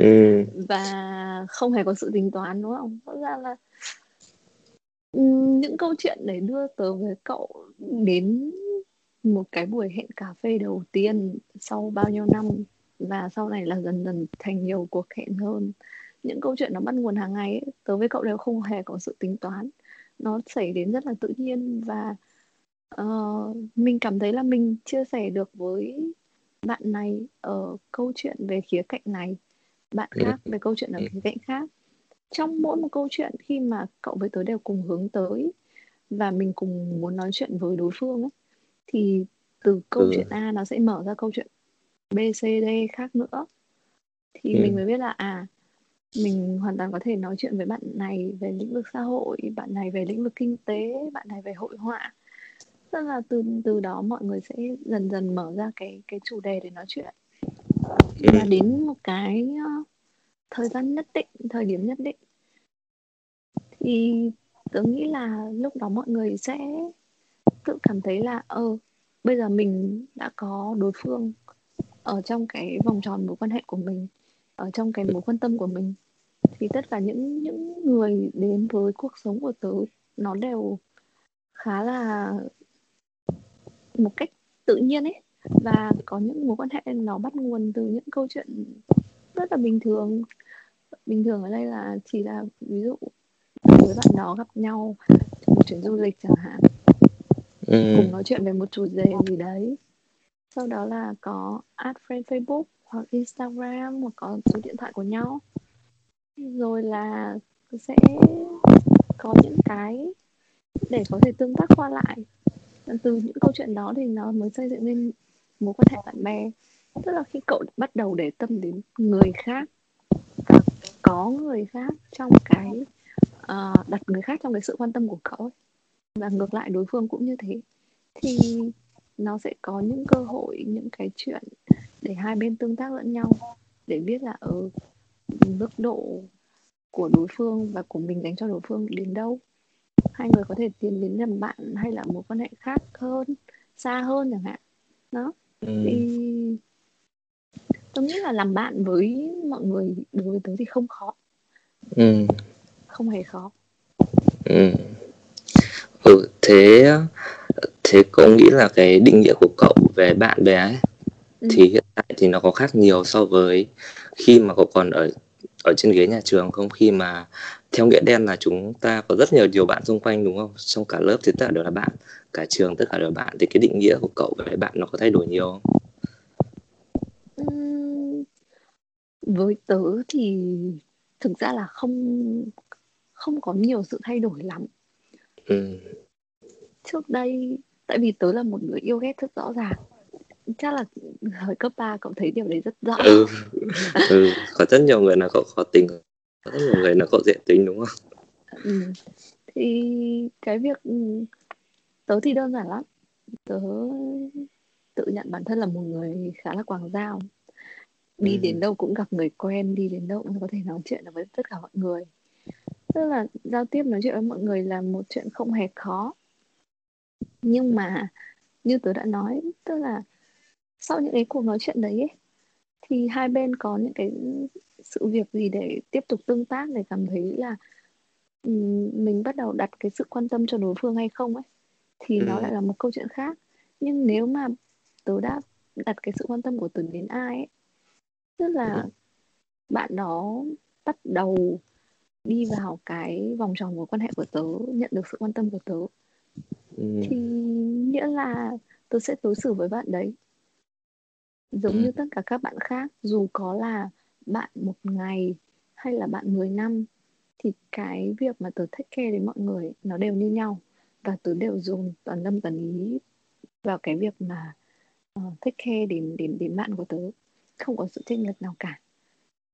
ừ. và không hề có sự tính toán đúng không? Rõ ràng là ừ, những câu chuyện để đưa tớ với cậu đến một cái buổi hẹn cà phê đầu tiên sau bao nhiêu năm và sau này là dần dần thành nhiều cuộc hẹn hơn. Những câu chuyện nó bắt nguồn hàng ngày ấy, tớ với cậu đều không hề có sự tính toán. Nó xảy đến rất là tự nhiên và uh, mình cảm thấy là mình chia sẻ được với bạn này ở câu chuyện về khía cạnh này bạn ừ. khác về câu chuyện ở ừ. khía cạnh khác trong mỗi một câu chuyện khi mà cậu với tớ đều cùng hướng tới và mình cùng muốn nói chuyện với đối phương ấy thì từ câu ừ. chuyện A nó sẽ mở ra câu chuyện B, C, D khác nữa thì ừ. mình mới biết là à mình hoàn toàn có thể nói chuyện với bạn này về lĩnh vực xã hội bạn này về lĩnh vực kinh tế bạn này về hội họa tức là từ từ đó mọi người sẽ dần dần mở ra cái cái chủ đề để nói chuyện. Ừ. và đến một cái ờ, thời gian nhất định, thời điểm nhất định. Thì tớ nghĩ là lúc đó mọi người sẽ tự cảm thấy là ờ bây giờ mình đã có đối phương ở trong cái vòng tròn mối quan hệ của mình, ở trong cái mối quan tâm của mình. Thì tất cả những những người đến với cuộc sống của tớ, nó đều khá là một cách tự nhiên ấy và có những mối quan hệ nó bắt nguồn từ những câu chuyện rất là bình thường. Bình thường ở đây là chỉ là ví dụ với bạn đó gặp nhau trong một chuyến du lịch chẳng hạn. Ừ. cùng nói chuyện về một chủ đề gì đấy. Sau đó là có add friend Facebook hoặc Instagram hoặc có số điện thoại của nhau. Rồi là sẽ có những cái để có thể tương tác qua lại. Từ những câu chuyện đó thì nó mới xây dựng nên mối quan hệ bạn bè. Tức là khi cậu bắt đầu để tâm đến người khác và có người khác trong cái uh, đặt người khác trong cái sự quan tâm của cậu ấy. và ngược lại đối phương cũng như thế thì nó sẽ có những cơ hội những cái chuyện để hai bên tương tác lẫn nhau để biết là ở mức độ của đối phương và của mình dành cho đối phương đến đâu. Hai người có thể tiến đến làm bạn hay là mối quan hệ khác hơn xa hơn chẳng hạn. Đó ừ. thì tôi nghĩ là làm bạn với mọi người đối với tớ thì không khó ừ. không hề khó ừ. ừ thế thế cậu nghĩ là cái định nghĩa của cậu về bạn bè ấy ừ. thì hiện tại thì nó có khác nhiều so với khi mà cậu còn ở ở trên ghế nhà trường không khi mà theo nghĩa đen là chúng ta có rất nhiều nhiều bạn xung quanh đúng không trong cả lớp thì tất cả đều là bạn cả trường tất cả đều là bạn thì cái định nghĩa của cậu về bạn nó có thay đổi nhiều không với tớ thì thực ra là không không có nhiều sự thay đổi lắm ừ. trước đây tại vì tớ là một người yêu ghét rất rõ ràng chắc là hồi cấp 3 cậu thấy điều đấy rất rõ ừ. ừ. có rất nhiều người là cậu khó tính người là cậu dễ tính đúng không? Ừ. thì cái việc tớ thì đơn giản lắm. Tớ tự nhận bản thân là một người khá là quảng giao. Đi ừ. đến đâu cũng gặp người quen đi đến đâu cũng có thể nói chuyện với tất cả mọi người. Tức là giao tiếp nói chuyện với mọi người là một chuyện không hề khó. Nhưng mà như tớ đã nói tức là sau những cái cuộc nói chuyện đấy ấy, thì hai bên có những cái sự việc gì để tiếp tục tương tác để cảm thấy là mình bắt đầu đặt cái sự quan tâm cho đối phương hay không ấy thì ừ. nó lại là một câu chuyện khác nhưng nếu mà tớ đã đặt cái sự quan tâm của tớ đến ai ấy tức là ừ. bạn đó bắt đầu đi vào cái vòng tròn mối quan hệ của tớ nhận được sự quan tâm của tớ ừ. thì nghĩa là tớ sẽ đối xử với bạn đấy giống ừ. như tất cả các bạn khác dù có là bạn một ngày hay là bạn 10 năm thì cái việc mà tớ take care đến mọi người nó đều như nhau. Và tớ đều dùng toàn tâm toàn ý vào cái việc mà uh, take care đến đến đến bạn của tớ. Không có sự chênh lệch nào cả.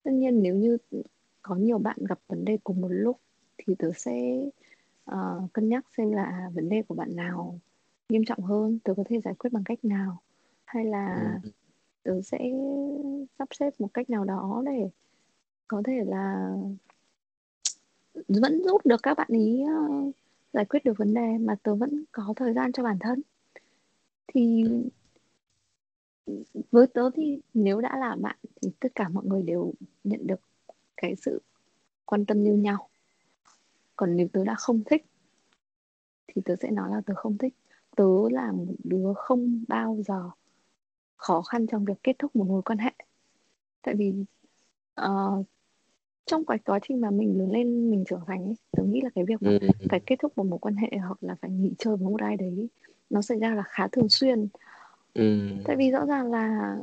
Tất nhiên nếu như có nhiều bạn gặp vấn đề cùng một lúc thì tớ sẽ uh, cân nhắc xem là vấn đề của bạn nào nghiêm trọng hơn tớ có thể giải quyết bằng cách nào? Hay là ừ tớ sẽ sắp xếp một cách nào đó để có thể là vẫn giúp được các bạn ý uh, giải quyết được vấn đề mà tớ vẫn có thời gian cho bản thân. Thì với tớ thì nếu đã là bạn thì tất cả mọi người đều nhận được cái sự quan tâm như nhau. Còn nếu tớ đã không thích thì tớ sẽ nói là tớ không thích. Tớ là một đứa không bao giờ khó khăn trong việc kết thúc một mối quan hệ tại vì uh, trong cái quá trình mà mình lớn lên mình trưởng thành ấy tớ nghĩ là cái việc mà ừ. phải kết thúc một mối quan hệ hoặc là phải nghỉ chơi với một ai đấy nó xảy ra là khá thường xuyên ừ. tại vì rõ ràng là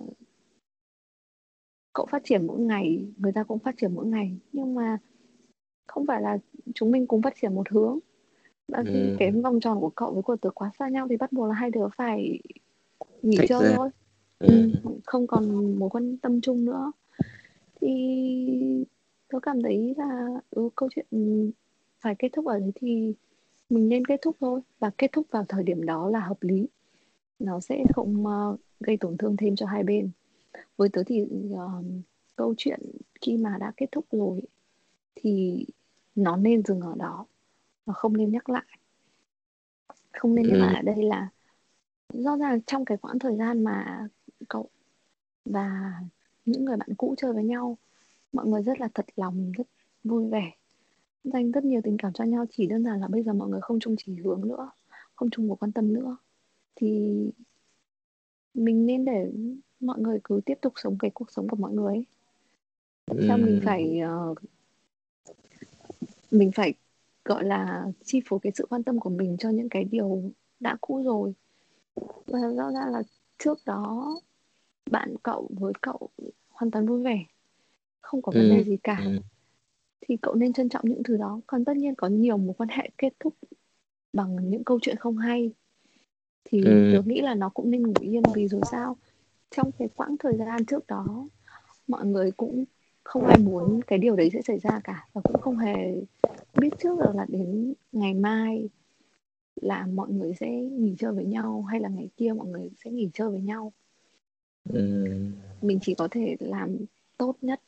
cậu phát triển mỗi ngày người ta cũng phát triển mỗi ngày nhưng mà không phải là chúng mình cùng phát triển một hướng và khi ừ. cái vòng tròn của cậu với của tớ quá xa nhau thì bắt buộc là hai đứa phải nghỉ Thích chơi ra. thôi ừ. Ừ, không còn mối quan tâm chung nữa. Thì tớ cảm thấy là ừ, câu chuyện phải kết thúc ở đấy thì mình nên kết thúc thôi. Và kết thúc vào thời điểm đó là hợp lý. Nó sẽ không uh, gây tổn thương thêm cho hai bên. Với tớ thì uh, câu chuyện khi mà đã kết thúc rồi thì nó nên dừng ở đó và không nên nhắc lại. Không nên nhắc lại ừ. ở đây là do ràng trong cái quãng thời gian mà cậu và những người bạn cũ chơi với nhau. Mọi người rất là thật lòng rất vui vẻ. Dành rất nhiều tình cảm cho nhau chỉ đơn giản là bây giờ mọi người không chung chỉ hướng nữa không chung một quan tâm nữa. Thì mình nên để mọi người cứ tiếp tục sống cái cuộc sống của mọi người ấy. sao mình phải uh, mình phải gọi là chi phối cái sự quan tâm của mình cho những cái điều đã cũ rồi? Và rõ ràng là trước đó bạn cậu với cậu hoàn toàn vui vẻ không có vấn đề ừ. gì cả ừ. thì cậu nên trân trọng những thứ đó còn tất nhiên có nhiều mối quan hệ kết thúc bằng những câu chuyện không hay thì ừ. tôi nghĩ là nó cũng nên ngủ yên vì dù sao trong cái quãng thời gian trước đó mọi người cũng không ai muốn cái điều đấy sẽ xảy ra cả và cũng không hề biết trước được là đến ngày mai là mọi người sẽ nghỉ chơi với nhau hay là ngày kia mọi người sẽ nghỉ chơi với nhau? Ừ. mình chỉ có thể làm tốt nhất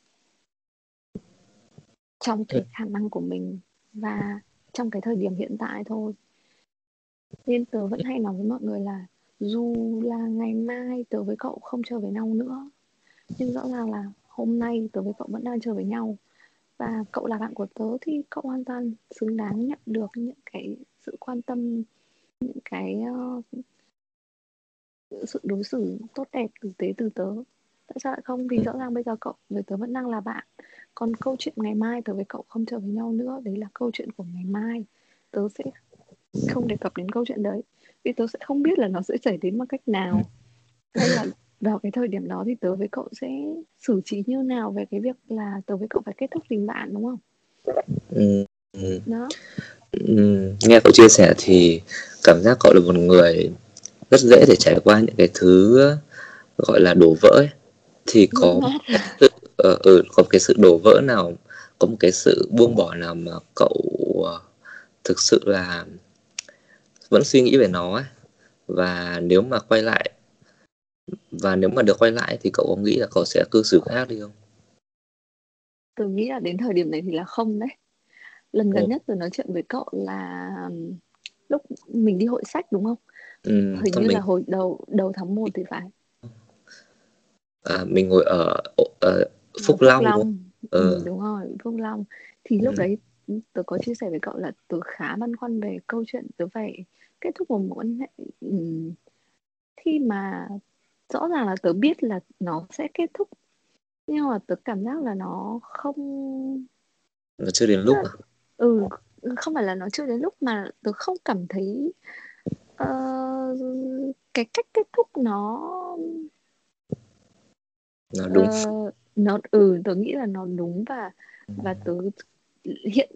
trong cái khả năng của mình và trong cái thời điểm hiện tại thôi. Nên tớ vẫn hay nói với mọi người là dù là ngày mai tớ với cậu không chơi với nhau nữa nhưng rõ ràng là hôm nay tớ với cậu vẫn đang chơi với nhau và cậu là bạn của tớ thì cậu hoàn toàn xứng đáng nhận được những cái quan tâm những cái uh, sự đối xử tốt đẹp tử tế từ tớ. Tại sao lại không? Vì rõ ràng bây giờ cậu với tớ vẫn đang là bạn. Còn câu chuyện ngày mai tớ với cậu không chơi với nhau nữa đấy là câu chuyện của ngày mai. Tớ sẽ không đề cập đến câu chuyện đấy. Vì tớ sẽ không biết là nó sẽ xảy đến bằng cách nào. Hay là vào cái thời điểm đó thì tớ với cậu sẽ xử trí như nào về cái việc là tớ với cậu phải kết thúc tình bạn đúng không? Ừ. ừ. đó nghe cậu chia sẻ thì cảm giác cậu là một người rất dễ để trải qua những cái thứ gọi là đổ vỡ ấy. thì có sự, uh, ừ, có cái sự đổ vỡ nào có một cái sự buông bỏ nào mà cậu uh, thực sự là vẫn suy nghĩ về nó ấy. và nếu mà quay lại và nếu mà được quay lại thì cậu có nghĩ là cậu sẽ cư xử khác đi không tôi nghĩ là đến thời điểm này thì là không đấy lần gần ừ. nhất tôi nói chuyện với cậu là lúc mình đi hội sách đúng không ừ, hình như mình... là hồi đầu đầu tháng 1 thì phải à, mình ngồi ở, ở Phúc, Phúc Long, Long. Đúng, ừ. ừ, đúng rồi Phúc Long thì lúc ừ. đấy tớ có chia sẻ với cậu là tớ khá băn khoăn về câu chuyện tớ phải kết thúc một mối quan hệ khi mà rõ ràng là tớ biết là nó sẽ kết thúc nhưng mà tớ cảm giác là nó không nó chưa đến lúc à ừ không phải là nó chưa đến lúc mà tớ không cảm thấy uh, cái cách kết thúc nó nó đúng. uh, nó ừ tớ nghĩ là nó đúng và và tớ hiện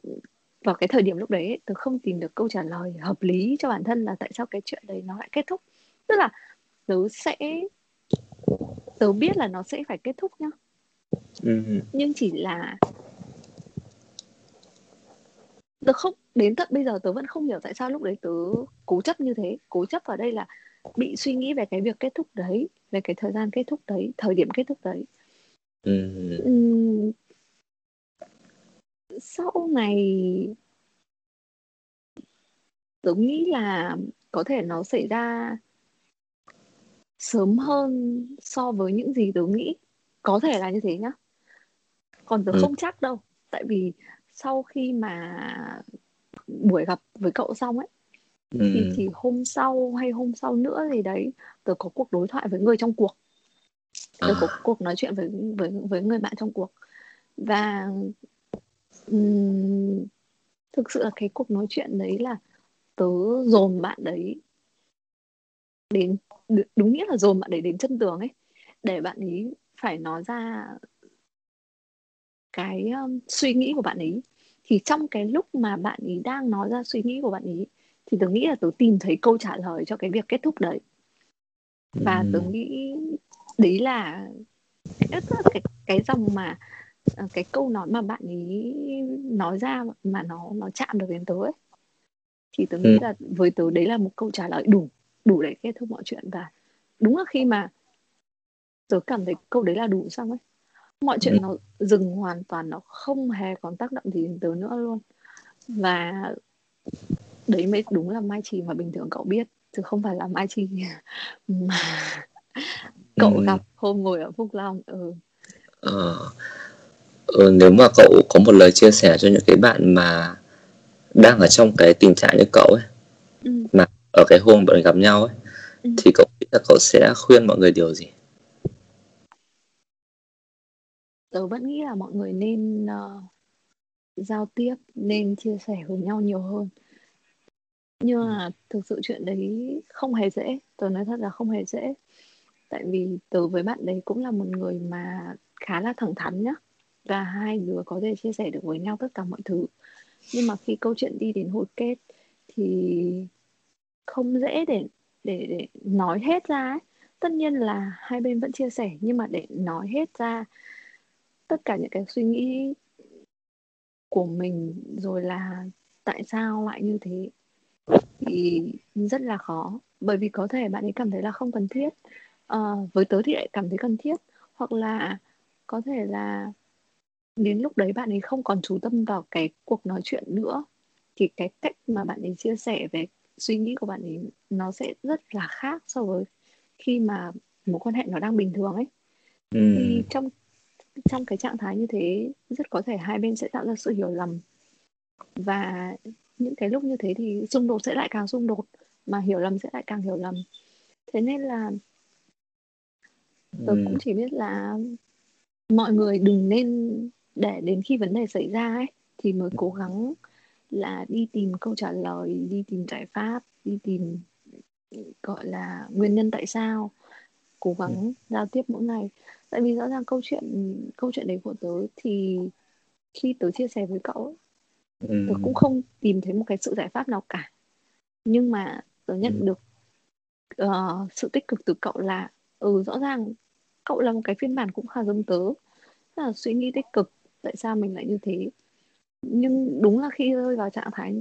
vào cái thời điểm lúc đấy tớ không tìm được câu trả lời hợp lý cho bản thân là tại sao cái chuyện đấy nó lại kết thúc. Tức là tớ sẽ tớ biết là nó sẽ phải kết thúc nhá. Ừ. nhưng chỉ là tớ không? Đến tận bây giờ tớ vẫn không hiểu tại sao lúc đấy tớ cố chấp như thế. Cố chấp ở đây là bị suy nghĩ về cái việc kết thúc đấy về cái thời gian kết thúc đấy thời điểm kết thúc đấy. Ừ. Uhm, sau này tớ nghĩ là có thể nó xảy ra sớm hơn so với những gì tớ nghĩ. Có thể là như thế nhá. Còn tớ ừ. không chắc đâu. Tại vì sau khi mà buổi gặp với cậu xong ấy ừ. thì chỉ hôm sau hay hôm sau nữa gì đấy tớ có cuộc đối thoại với người trong cuộc tớ à. có cuộc nói chuyện với với với người bạn trong cuộc và um, thực sự là cái cuộc nói chuyện đấy là tớ dồn bạn đấy đến đúng nghĩa là dồn bạn đấy đến chân tường ấy để bạn ấy phải nói ra cái um, suy nghĩ của bạn ấy thì trong cái lúc mà bạn ấy đang nói ra suy nghĩ của bạn ấy thì tớ nghĩ là tớ tìm thấy câu trả lời cho cái việc kết thúc đấy. Và tớ nghĩ đấy là cái, cái, cái dòng mà ờ, cái câu nói mà bạn ấy nói ra mà nó nó chạm được đến tớ ấy. Thì tớ nghĩ ừ. là với tớ đấy là một câu trả lời đủ đủ để kết thúc mọi chuyện. Và đúng là khi mà tớ cảm thấy câu đấy là đủ xong ấy mọi chuyện ừ. nó dừng hoàn toàn nó không hề còn tác động gì đến tớ nữa luôn và đấy mới đúng là mai trì mà bình thường cậu biết chứ không phải là mai trì [laughs] mà cậu ừ. gặp hôm ngồi ở phúc long ừ. Ờ, ừ, nếu mà cậu có một lời chia sẻ cho những cái bạn mà đang ở trong cái tình trạng như cậu ấy ừ. mà ở cái hôm bọn gặp nhau ấy ừ. thì cậu nghĩ là cậu sẽ khuyên mọi người điều gì tớ vẫn nghĩ là mọi người nên uh, giao tiếp nên chia sẻ với nhau nhiều hơn. Nhưng mà thực sự chuyện đấy không hề dễ. Tớ nói thật là không hề dễ. Tại vì tớ với bạn đấy cũng là một người mà khá là thẳng thắn nhá. Và hai đứa có thể chia sẻ được với nhau tất cả mọi thứ. Nhưng mà khi câu chuyện đi đến hồi kết thì không dễ để để để nói hết ra ấy. tất nhiên là hai bên vẫn chia sẻ nhưng mà để nói hết ra tất cả những cái suy nghĩ của mình rồi là tại sao lại như thế thì rất là khó. Bởi vì có thể bạn ấy cảm thấy là không cần thiết. Uh, với tớ thì lại cảm thấy cần thiết. Hoặc là có thể là đến lúc đấy bạn ấy không còn chú tâm vào cái cuộc nói chuyện nữa thì cái cách mà bạn ấy chia sẻ về suy nghĩ của bạn ấy nó sẽ rất là khác so với khi mà mối quan hệ nó đang bình thường ấy. Ừ. thì trong trong cái trạng thái như thế rất có thể hai bên sẽ tạo ra sự hiểu lầm và những cái lúc như thế thì xung đột sẽ lại càng xung đột mà hiểu lầm sẽ lại càng hiểu lầm thế nên là tôi ừ. cũng chỉ biết là mọi người đừng nên để đến khi vấn đề xảy ra ấy thì mới cố gắng là đi tìm câu trả lời đi tìm giải pháp đi tìm gọi là nguyên nhân tại sao cố gắng ừ. giao tiếp mỗi ngày tại vì rõ ràng câu chuyện câu chuyện đấy của tớ thì khi tớ chia sẻ với cậu ừ. tớ cũng không tìm thấy một cái sự giải pháp nào cả nhưng mà tớ nhận ừ. được uh, sự tích cực từ cậu là ừ rõ ràng cậu là một cái phiên bản cũng khá giống tớ là suy nghĩ tích cực tại sao mình lại như thế nhưng đúng là khi rơi vào trạng thái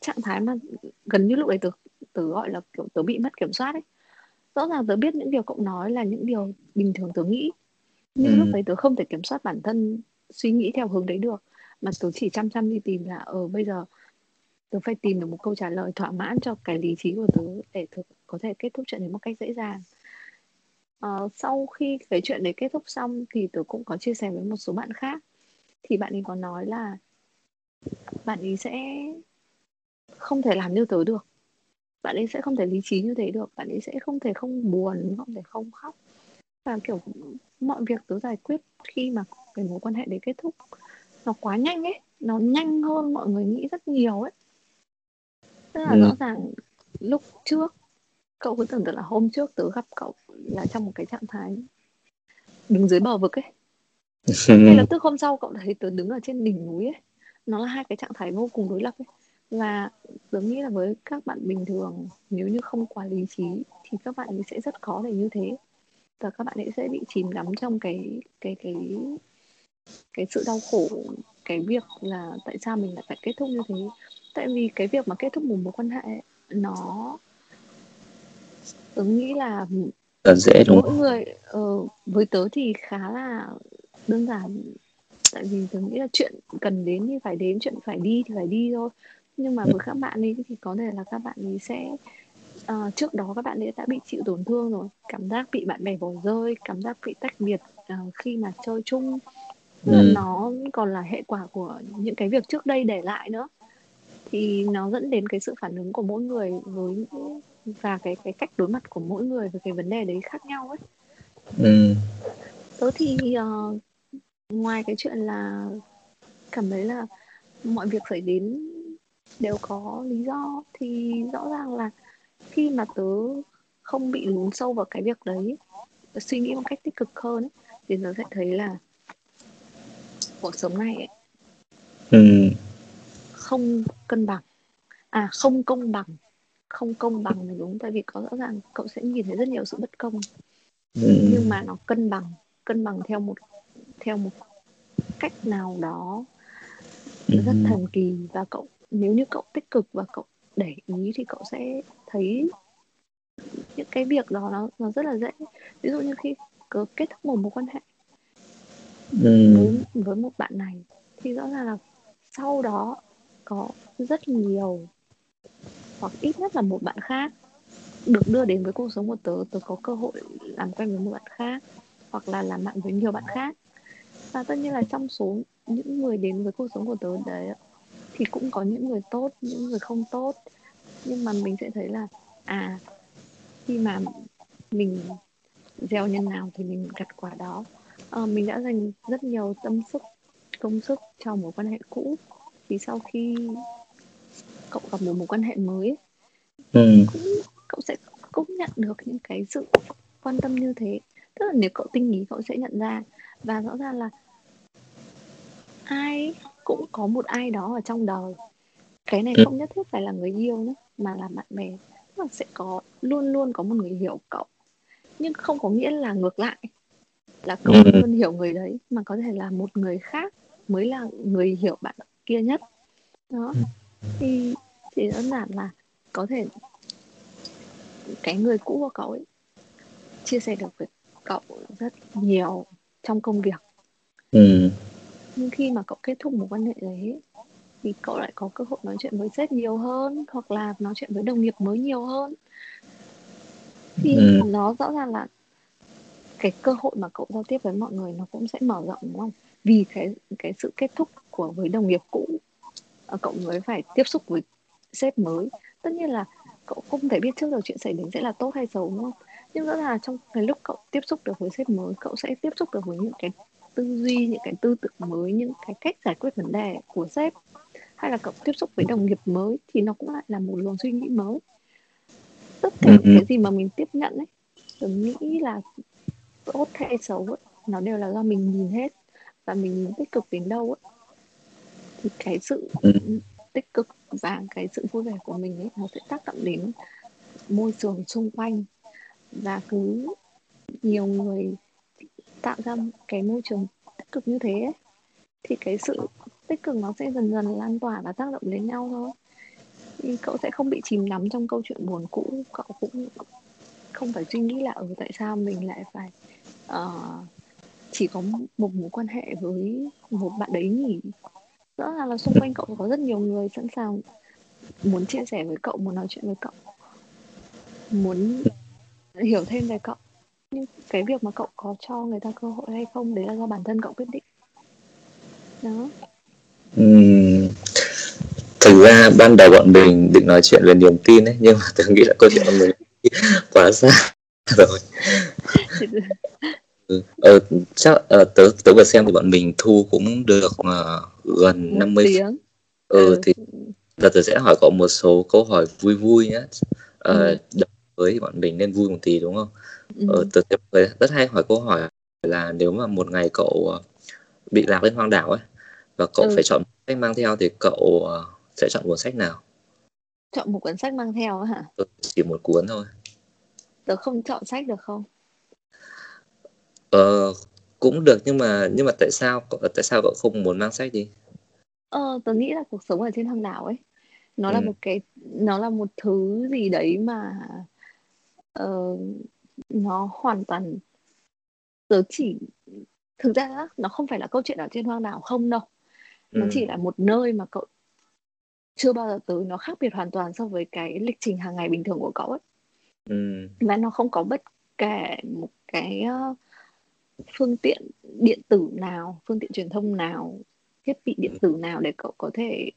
trạng thái mà gần như lúc đấy tớ tớ gọi là kiểu tớ bị mất kiểm soát ấy rõ ràng tớ biết những điều cậu nói là những điều bình thường tớ nghĩ nhưng ừ. lúc đấy tớ không thể kiểm soát bản thân suy nghĩ theo hướng đấy được. Mà tớ chỉ chăm chăm đi tìm là ở ờ, bây giờ tớ phải tìm được một câu trả lời thỏa mãn cho cái lý trí của tớ để tớ có thể kết thúc chuyện đấy một cách dễ dàng. Uh, sau khi cái chuyện đấy kết thúc xong thì tớ cũng có chia sẻ với một số bạn khác. Thì bạn ấy có nói là bạn ấy sẽ không thể làm như tớ được bạn ấy sẽ không thể lý trí như thế được bạn ấy sẽ không thể không buồn không thể không khóc. Và kiểu mọi việc tớ giải quyết khi mà cái mối quan hệ đấy kết thúc. Nó quá nhanh ấy nó nhanh hơn mọi người nghĩ rất nhiều ấy. Tức là ừ. rõ ràng lúc trước cậu cứ tưởng tượng là hôm trước tớ gặp cậu là trong một cái trạng thái đứng dưới bờ vực ấy. Ngay [laughs] lập tức hôm sau cậu thấy tớ đứng ở trên đỉnh núi ấy. Nó là hai cái trạng thái vô cùng đối lập ấy và tớ nghĩ là với các bạn bình thường nếu như không quá lý trí thì các bạn ấy sẽ rất khó để như thế. Và các bạn ấy sẽ bị chìm đắm trong cái cái cái cái sự đau khổ cái việc là tại sao mình lại phải kết thúc như thế. Tại vì cái việc mà kết thúc một mối quan hệ nó tớ nghĩ là là dễ đúng mỗi người uh, với tớ thì khá là đơn giản. Tại vì tớ nghĩ là chuyện cần đến thì phải đến chuyện phải đi thì phải đi thôi nhưng mà với các bạn ấy thì có thể là các bạn ấy sẽ uh, trước đó các bạn ấy đã bị chịu tổn thương rồi. Cảm giác bị bạn bè bỏ rơi cảm giác bị tách biệt uh, khi mà chơi chung. Ừ. nó còn là hệ quả của những cái việc trước đây để lại nữa. Thì nó dẫn đến cái sự phản ứng của mỗi người với và cái cái cách đối mặt của mỗi người với cái vấn đề đấy khác nhau ấy. Ừ. tớ thì uh, ngoài cái chuyện là cảm thấy là mọi việc xảy đến đều có lý do thì rõ ràng là khi mà tớ không bị lún sâu vào cái việc đấy suy nghĩ một cách tích cực hơn ấy, thì tớ sẽ thấy là cuộc sống này ấy, ừ. không cân bằng à không công bằng không công bằng là đúng tại vì có rõ ràng cậu sẽ nhìn thấy rất nhiều sự bất công ừ. nhưng mà nó cân bằng cân bằng theo một theo một cách nào đó ừ. rất thần kỳ và cậu nếu như cậu tích cực và cậu để ý thì cậu sẽ thấy những cái việc đó nó nó rất là dễ. Ví dụ như khi cứ kết thúc một mối quan hệ ừ. với với một bạn này thì rõ ràng là sau đó có rất nhiều hoặc ít nhất là một bạn khác được đưa đến với cuộc sống của tớ. Tớ có cơ hội làm quen với một bạn khác hoặc là làm bạn với nhiều bạn khác. Và tất nhiên là trong số những người đến với cuộc sống của tớ đấy thì cũng có những người tốt những người không tốt. Nhưng mà mình sẽ thấy là à khi mà mình gieo nhân nào thì mình gặt quả đó. À, mình đã dành rất nhiều tâm sức công sức cho mối quan hệ cũ. Thì sau khi cậu gặp một mối quan hệ mới ừ. cũng cậu sẽ cũng nhận được những cái sự quan tâm như thế. Tức là nếu cậu tinh ý cậu sẽ nhận ra. Và rõ ràng là ai cũng có một ai đó ở trong đời cái này ừ. không nhất thiết phải là người yêu nữa mà là bạn bè tức là sẽ có luôn luôn có một người hiểu cậu nhưng không có nghĩa là ngược lại là cậu ừ. luôn hiểu người đấy mà có thể là một người khác mới là người hiểu bạn kia nhất đó ừ. thì thì đơn giản là có thể cái người cũ của cậu ấy chia sẻ được với cậu rất nhiều trong công việc ừ. Nhưng khi mà cậu kết thúc một quan hệ đấy thì cậu lại có cơ hội nói chuyện với sếp nhiều hơn hoặc là nói chuyện với đồng nghiệp mới nhiều hơn. Thì ừ. nó rõ ràng là cái cơ hội mà cậu giao tiếp với mọi người nó cũng sẽ mở rộng đúng không? Vì cái cái sự kết thúc của với đồng nghiệp cũ ờ, cậu mới phải tiếp xúc với sếp mới. Tất nhiên là cậu không thể biết trước được chuyện xảy đến sẽ là tốt hay xấu đúng không? Nhưng rõ ràng trong cái lúc cậu tiếp xúc được với sếp mới cậu sẽ tiếp xúc được với những cái tư duy những cái tư tưởng mới những cái cách giải quyết vấn đề của sếp hay là cậu tiếp xúc với đồng nghiệp mới thì nó cũng lại là một luồng suy nghĩ mới. Tất cả những cái gì mà mình tiếp nhận ấy tôi nghĩ là tốt hay xấu ấy, nó đều là do mình nhìn hết và mình nhìn tích cực đến đâu ấy. Thì cái sự ừ. tích cực và cái sự vui vẻ của mình ấy nó sẽ tác động đến môi trường xung quanh. Và cứ nhiều người tạo ra cái môi trường tích cực như thế ấy, thì cái sự tích cực nó sẽ dần dần lan tỏa và tác động đến nhau thôi. Thì cậu sẽ không bị chìm đắm trong câu chuyện buồn cũ cậu cũng không phải suy nghĩ là ở ừ, tại sao mình lại phải uh, chỉ có một mối quan hệ với một bạn đấy nhỉ? Rõ ràng là xung quanh cậu có rất nhiều người sẵn sàng muốn chia sẻ với cậu muốn nói chuyện với cậu muốn hiểu thêm về cậu nhưng cái việc mà cậu có cho người ta cơ hội hay không đấy là do bản thân cậu quyết định. Đó. Uhm, thực ra ban đầu bọn mình định nói chuyện về niềm tin ấy nhưng mà tôi nghĩ là câu chuyện của mình quá xa rồi. Ừ, ờ, chắc ờ, tớ tớ vừa xem thì bọn mình thu cũng được uh, gần một 50 tiếng. ừ, ừ. thì giờ tớ sẽ hỏi cậu một số câu hỏi vui vui nhé ờ, ừ. Với thì bọn mình nên vui một tí đúng không ừ. ờ, tớ rất hay hỏi câu hỏi là nếu mà một ngày cậu ờ, bị lạc lên hoang đảo ấy và cậu ừ. phải chọn sách mang theo thì cậu ờ, sẽ chọn cuốn sách nào chọn một cuốn sách mang theo hả ừ, chỉ một cuốn thôi tớ không chọn sách được không ờ cũng được nhưng mà nhưng mà tại sao tại sao cậu không muốn mang sách đi ờ tớ nghĩ là cuộc sống ở trên hoang đảo ấy nó ừ. là một cái nó là một thứ gì đấy mà uh, nó hoàn toàn tớ chỉ thực ra nó không phải là câu chuyện ở trên hoang đảo không đâu nó ừ. chỉ là một nơi mà cậu chưa bao giờ tới nó khác biệt hoàn toàn so với cái lịch trình hàng ngày bình thường của cậu ấy ừ. và nó không có bất kể một cái uh, phương tiện điện tử nào phương tiện truyền thông nào thiết bị điện tử nào để cậu có thể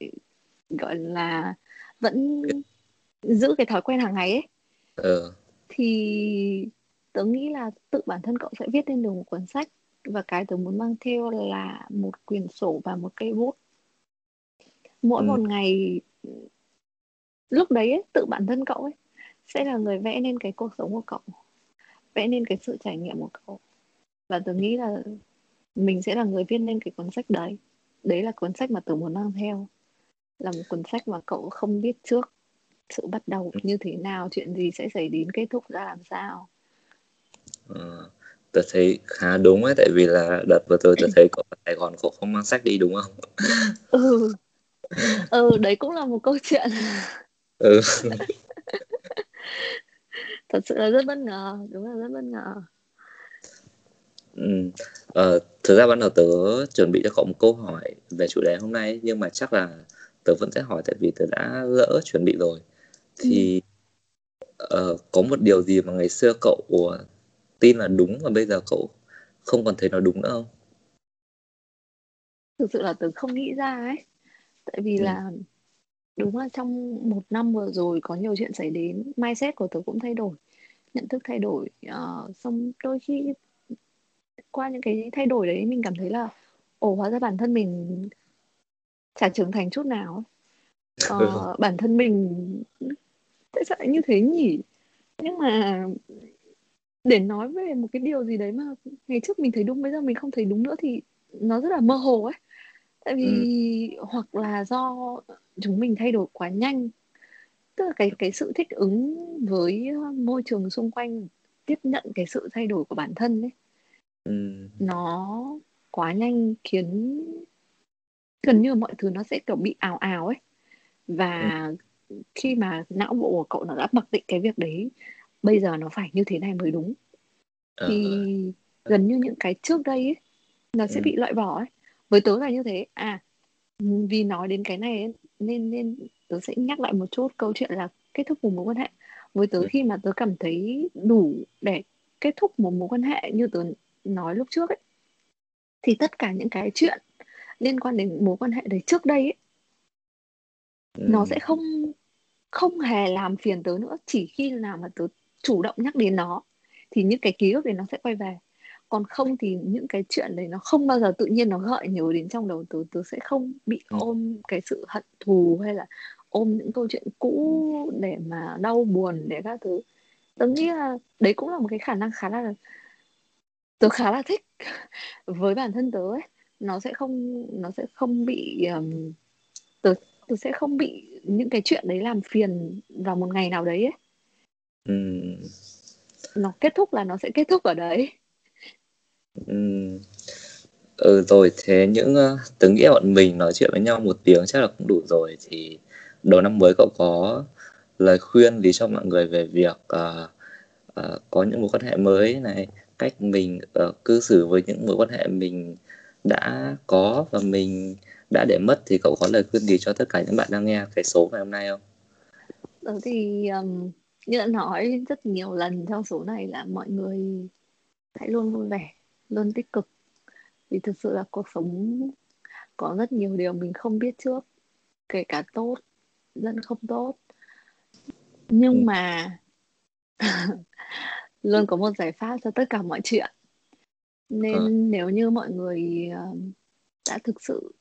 gọi là vẫn giữ cái thói quen hàng ngày ấy ừ. Thì tớ nghĩ là tự bản thân cậu sẽ viết lên được một cuốn sách. Và cái tớ muốn mang theo là một quyển sổ và một cây bút. Mỗi ừ. một ngày lúc đấy ấy, tự bản thân cậu ấy sẽ là người vẽ nên cái cuộc sống của cậu vẽ nên cái sự trải nghiệm của cậu. Và tớ nghĩ là mình sẽ là người viết nên cái cuốn sách đấy. Đấy là cuốn sách mà tớ muốn mang theo. Là một cuốn sách mà cậu không biết trước sự bắt đầu như thế nào chuyện gì sẽ xảy đến kết thúc ra làm sao? Ờ, tớ thấy khá đúng ấy tại vì là đợt vừa rồi tớ thấy ở Sài Gòn cậu không mang sách đi đúng không? Ừ. Ừ đấy cũng là một câu chuyện. Ừ. Thật sự là rất bất ngờ đúng là rất bất ngờ. Ừ. Ờ, thực ra ban đầu tớ chuẩn bị cho cậu một câu hỏi về chủ đề hôm nay nhưng mà chắc là tớ vẫn sẽ hỏi tại vì tớ đã lỡ chuẩn bị rồi. Thì ừ. uh, có một điều gì mà ngày xưa cậu tin là đúng mà bây giờ cậu không còn thấy nó đúng nữa không? Thực sự là tớ không nghĩ ra ấy. Tại vì ừ. là đúng là trong một năm vừa rồi có nhiều chuyện xảy đến, mindset của tớ cũng thay đổi, nhận thức thay đổi. Uh, xong đôi khi qua những cái thay đổi đấy mình cảm thấy là ồ hóa ra bản thân mình chả trưởng thành chút nào ờ, bản thân mình tại sao lại như thế nhỉ? Nhưng mà để nói về một cái điều gì đấy mà ngày trước mình thấy đúng bây giờ mình không thấy đúng nữa thì nó rất là mơ hồ ấy. Tại vì ừ. hoặc là do chúng mình thay đổi quá nhanh. Tức là cái cái sự thích ứng với môi trường xung quanh tiếp nhận cái sự thay đổi của bản thân ấy ừ. nó quá nhanh khiến gần như mọi thứ nó sẽ kiểu bị ảo ảo ấy và ừ. khi mà não bộ của cậu nó đã mặc định cái việc đấy bây giờ nó phải như thế này mới đúng ờ. thì gần như những cái trước đây ấy, nó sẽ ừ. bị loại bỏ ấy với tớ là như thế à vì nói đến cái này nên nên tớ sẽ nhắc lại một chút câu chuyện là kết thúc một mối quan hệ với tớ ừ. khi mà tớ cảm thấy đủ để kết thúc một mối quan hệ như tớ nói lúc trước ấy thì tất cả những cái chuyện liên quan đến mối quan hệ đấy trước đây ấy ừ. nó sẽ không không hề làm phiền tớ nữa chỉ khi nào mà tớ chủ động nhắc đến nó thì những cái ký ức đấy nó sẽ quay về còn không thì những cái chuyện đấy nó không bao giờ tự nhiên nó gợi nhớ đến trong đầu tớ tớ sẽ không bị ừ. ôm cái sự hận thù hay là ôm những câu chuyện cũ để mà đau buồn để các thứ tớ nghĩ là đấy cũng là một cái khả năng khá là tớ khá là thích [laughs] với bản thân tớ ấy nó sẽ không nó sẽ không bị um, tớ tớ sẽ không bị những cái chuyện đấy làm phiền vào một ngày nào đấy ấy. Ừ. nó kết thúc là nó sẽ kết thúc ở đấy. Ừ, ừ rồi thế những uh, tớ nghĩ bọn mình nói chuyện với nhau một tiếng chắc là cũng đủ rồi. Thì đầu năm mới cậu có lời khuyên gì cho mọi người về việc uh, uh, có những mối quan hệ mới này cách mình uh, cư xử với những mối quan hệ mình đã có và mình đã để mất thì cậu có lời khuyên gì cho tất cả những bạn đang nghe cái số ngày hôm nay không? Ừ thì um, như đã nói rất nhiều lần trong số này là mọi người hãy luôn vui vẻ, luôn tích cực. Vì thực sự là cuộc sống có rất nhiều điều mình không biết trước, kể cả tốt, lẫn không tốt. Nhưng ừ. mà [laughs] luôn có một giải pháp cho tất cả mọi chuyện nên ờ. nếu như mọi người đã thực sự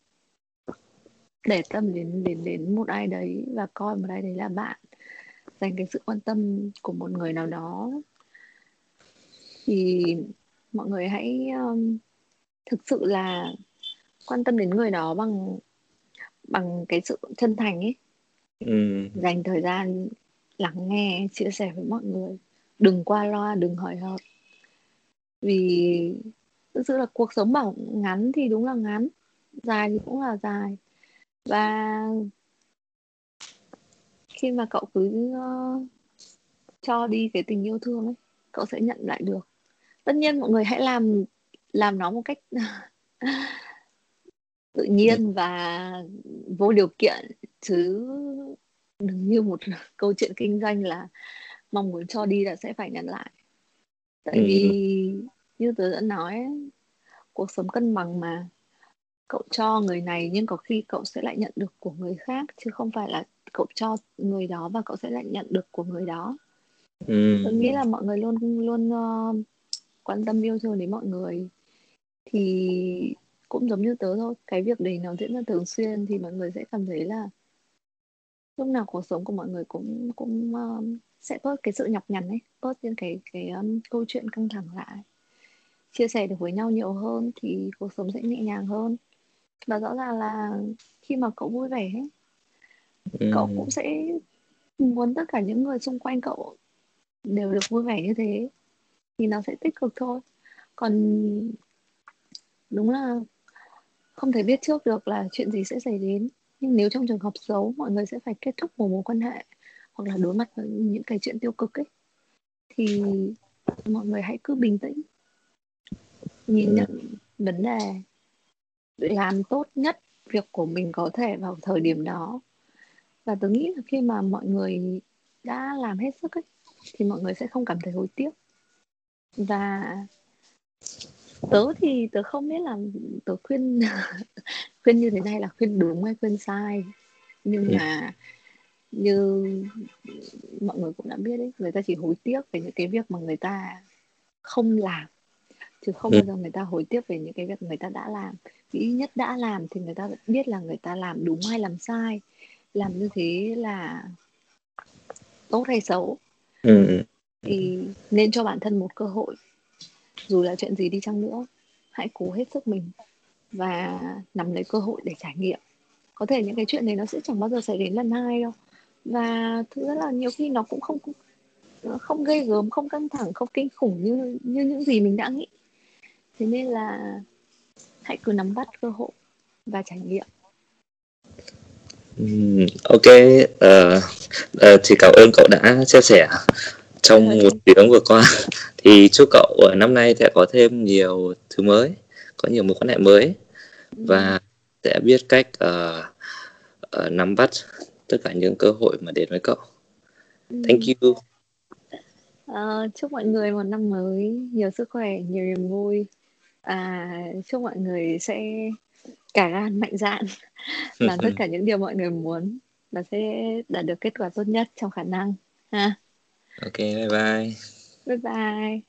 để tâm đến đến đến một ai đấy và coi một ai đấy là bạn dành cái sự quan tâm của một người nào đó. Thì mọi người hãy um, thực sự là quan tâm đến người đó bằng bằng cái sự chân thành ấy. Ừ. dành thời gian lắng nghe chia sẻ với mọi người. Đừng qua loa đừng hỏi hợt. Vì thực sự là cuộc sống bảo ngắn thì đúng là ngắn dài thì cũng là dài và khi mà cậu cứ uh, cho đi cái tình yêu thương ấy cậu sẽ nhận lại được. Tất nhiên mọi người hãy làm làm nó một cách [laughs] tự nhiên và vô điều kiện. Chứ đừng như một [laughs] câu chuyện kinh doanh là mong muốn cho đi là sẽ phải nhận lại. Tại ừ. vì như tớ đã nói cuộc sống cân bằng mà cậu cho người này nhưng có khi cậu sẽ lại nhận được của người khác chứ không phải là cậu cho người đó và cậu sẽ lại nhận được của người đó. Ừ. tôi nghĩ là mọi người luôn luôn uh, quan tâm yêu thương đến mọi người. Thì cũng giống như tớ thôi cái việc đấy nó diễn ra thường xuyên thì mọi người sẽ cảm thấy là lúc nào cuộc sống của mọi người cũng cũng uh, sẽ bớt cái sự nhọc nhằn ấy bớt những cái cái um, câu chuyện căng thẳng lại chia sẻ được với nhau nhiều hơn thì cuộc sống sẽ nhẹ nhàng hơn và rõ ràng là khi mà cậu vui vẻ ấy, ừ. cậu cũng sẽ muốn tất cả những người xung quanh cậu đều được vui vẻ như thế thì nó sẽ tích cực thôi còn đúng là không thể biết trước được là chuyện gì sẽ xảy đến nhưng nếu trong trường hợp xấu mọi người sẽ phải kết thúc một mối quan hệ hoặc là đối mặt với những cái chuyện tiêu cực ấy thì mọi người hãy cứ bình tĩnh nhìn ừ. nhận vấn đề làm tốt nhất việc của mình có thể vào thời điểm đó. Và tôi nghĩ là khi mà mọi người đã làm hết sức ấy thì mọi người sẽ không cảm thấy hối tiếc. Và tớ thì tớ không biết là tớ khuyên [laughs] khuyên như thế này là khuyên đúng hay khuyên sai. Nhưng ừ. mà như mọi người cũng đã biết đấy người ta chỉ hối tiếc về những cái việc mà người ta không làm chứ không ừ. bao giờ người ta hối tiếc về những cái việc người ta đã làm. Vì ít nhất đã làm thì người ta biết là người ta làm đúng hay làm sai. Làm như thế là tốt hay xấu. Ừ. thì nên cho bản thân một cơ hội. Dù là chuyện gì đi chăng nữa hãy cố hết sức mình và nắm lấy cơ hội để trải nghiệm. Có thể những cái chuyện này nó sẽ chẳng bao giờ xảy đến lần hai đâu. Và ra là nhiều khi nó cũng không không gây gớm không căng thẳng không kinh khủng như như những gì mình đã nghĩ thế nên là hãy cứ nắm bắt cơ hội và trải nghiệm. Ok uh, uh, thì cảm ơn cậu đã chia sẻ trong một tiếng vừa qua. Thì chúc cậu ở năm nay sẽ có thêm nhiều thứ mới có nhiều mối quan hệ mới và sẽ biết cách uh, uh, nắm bắt tất cả những cơ hội mà đến với cậu. Thank you. Uh, chúc mọi người một năm mới nhiều sức khỏe nhiều niềm vui à, chúc mọi người sẽ cả gan mạnh dạn [laughs] làm tất cả những điều mọi người muốn và sẽ đạt được kết quả tốt nhất trong khả năng ha. Ok bye bye. Bye bye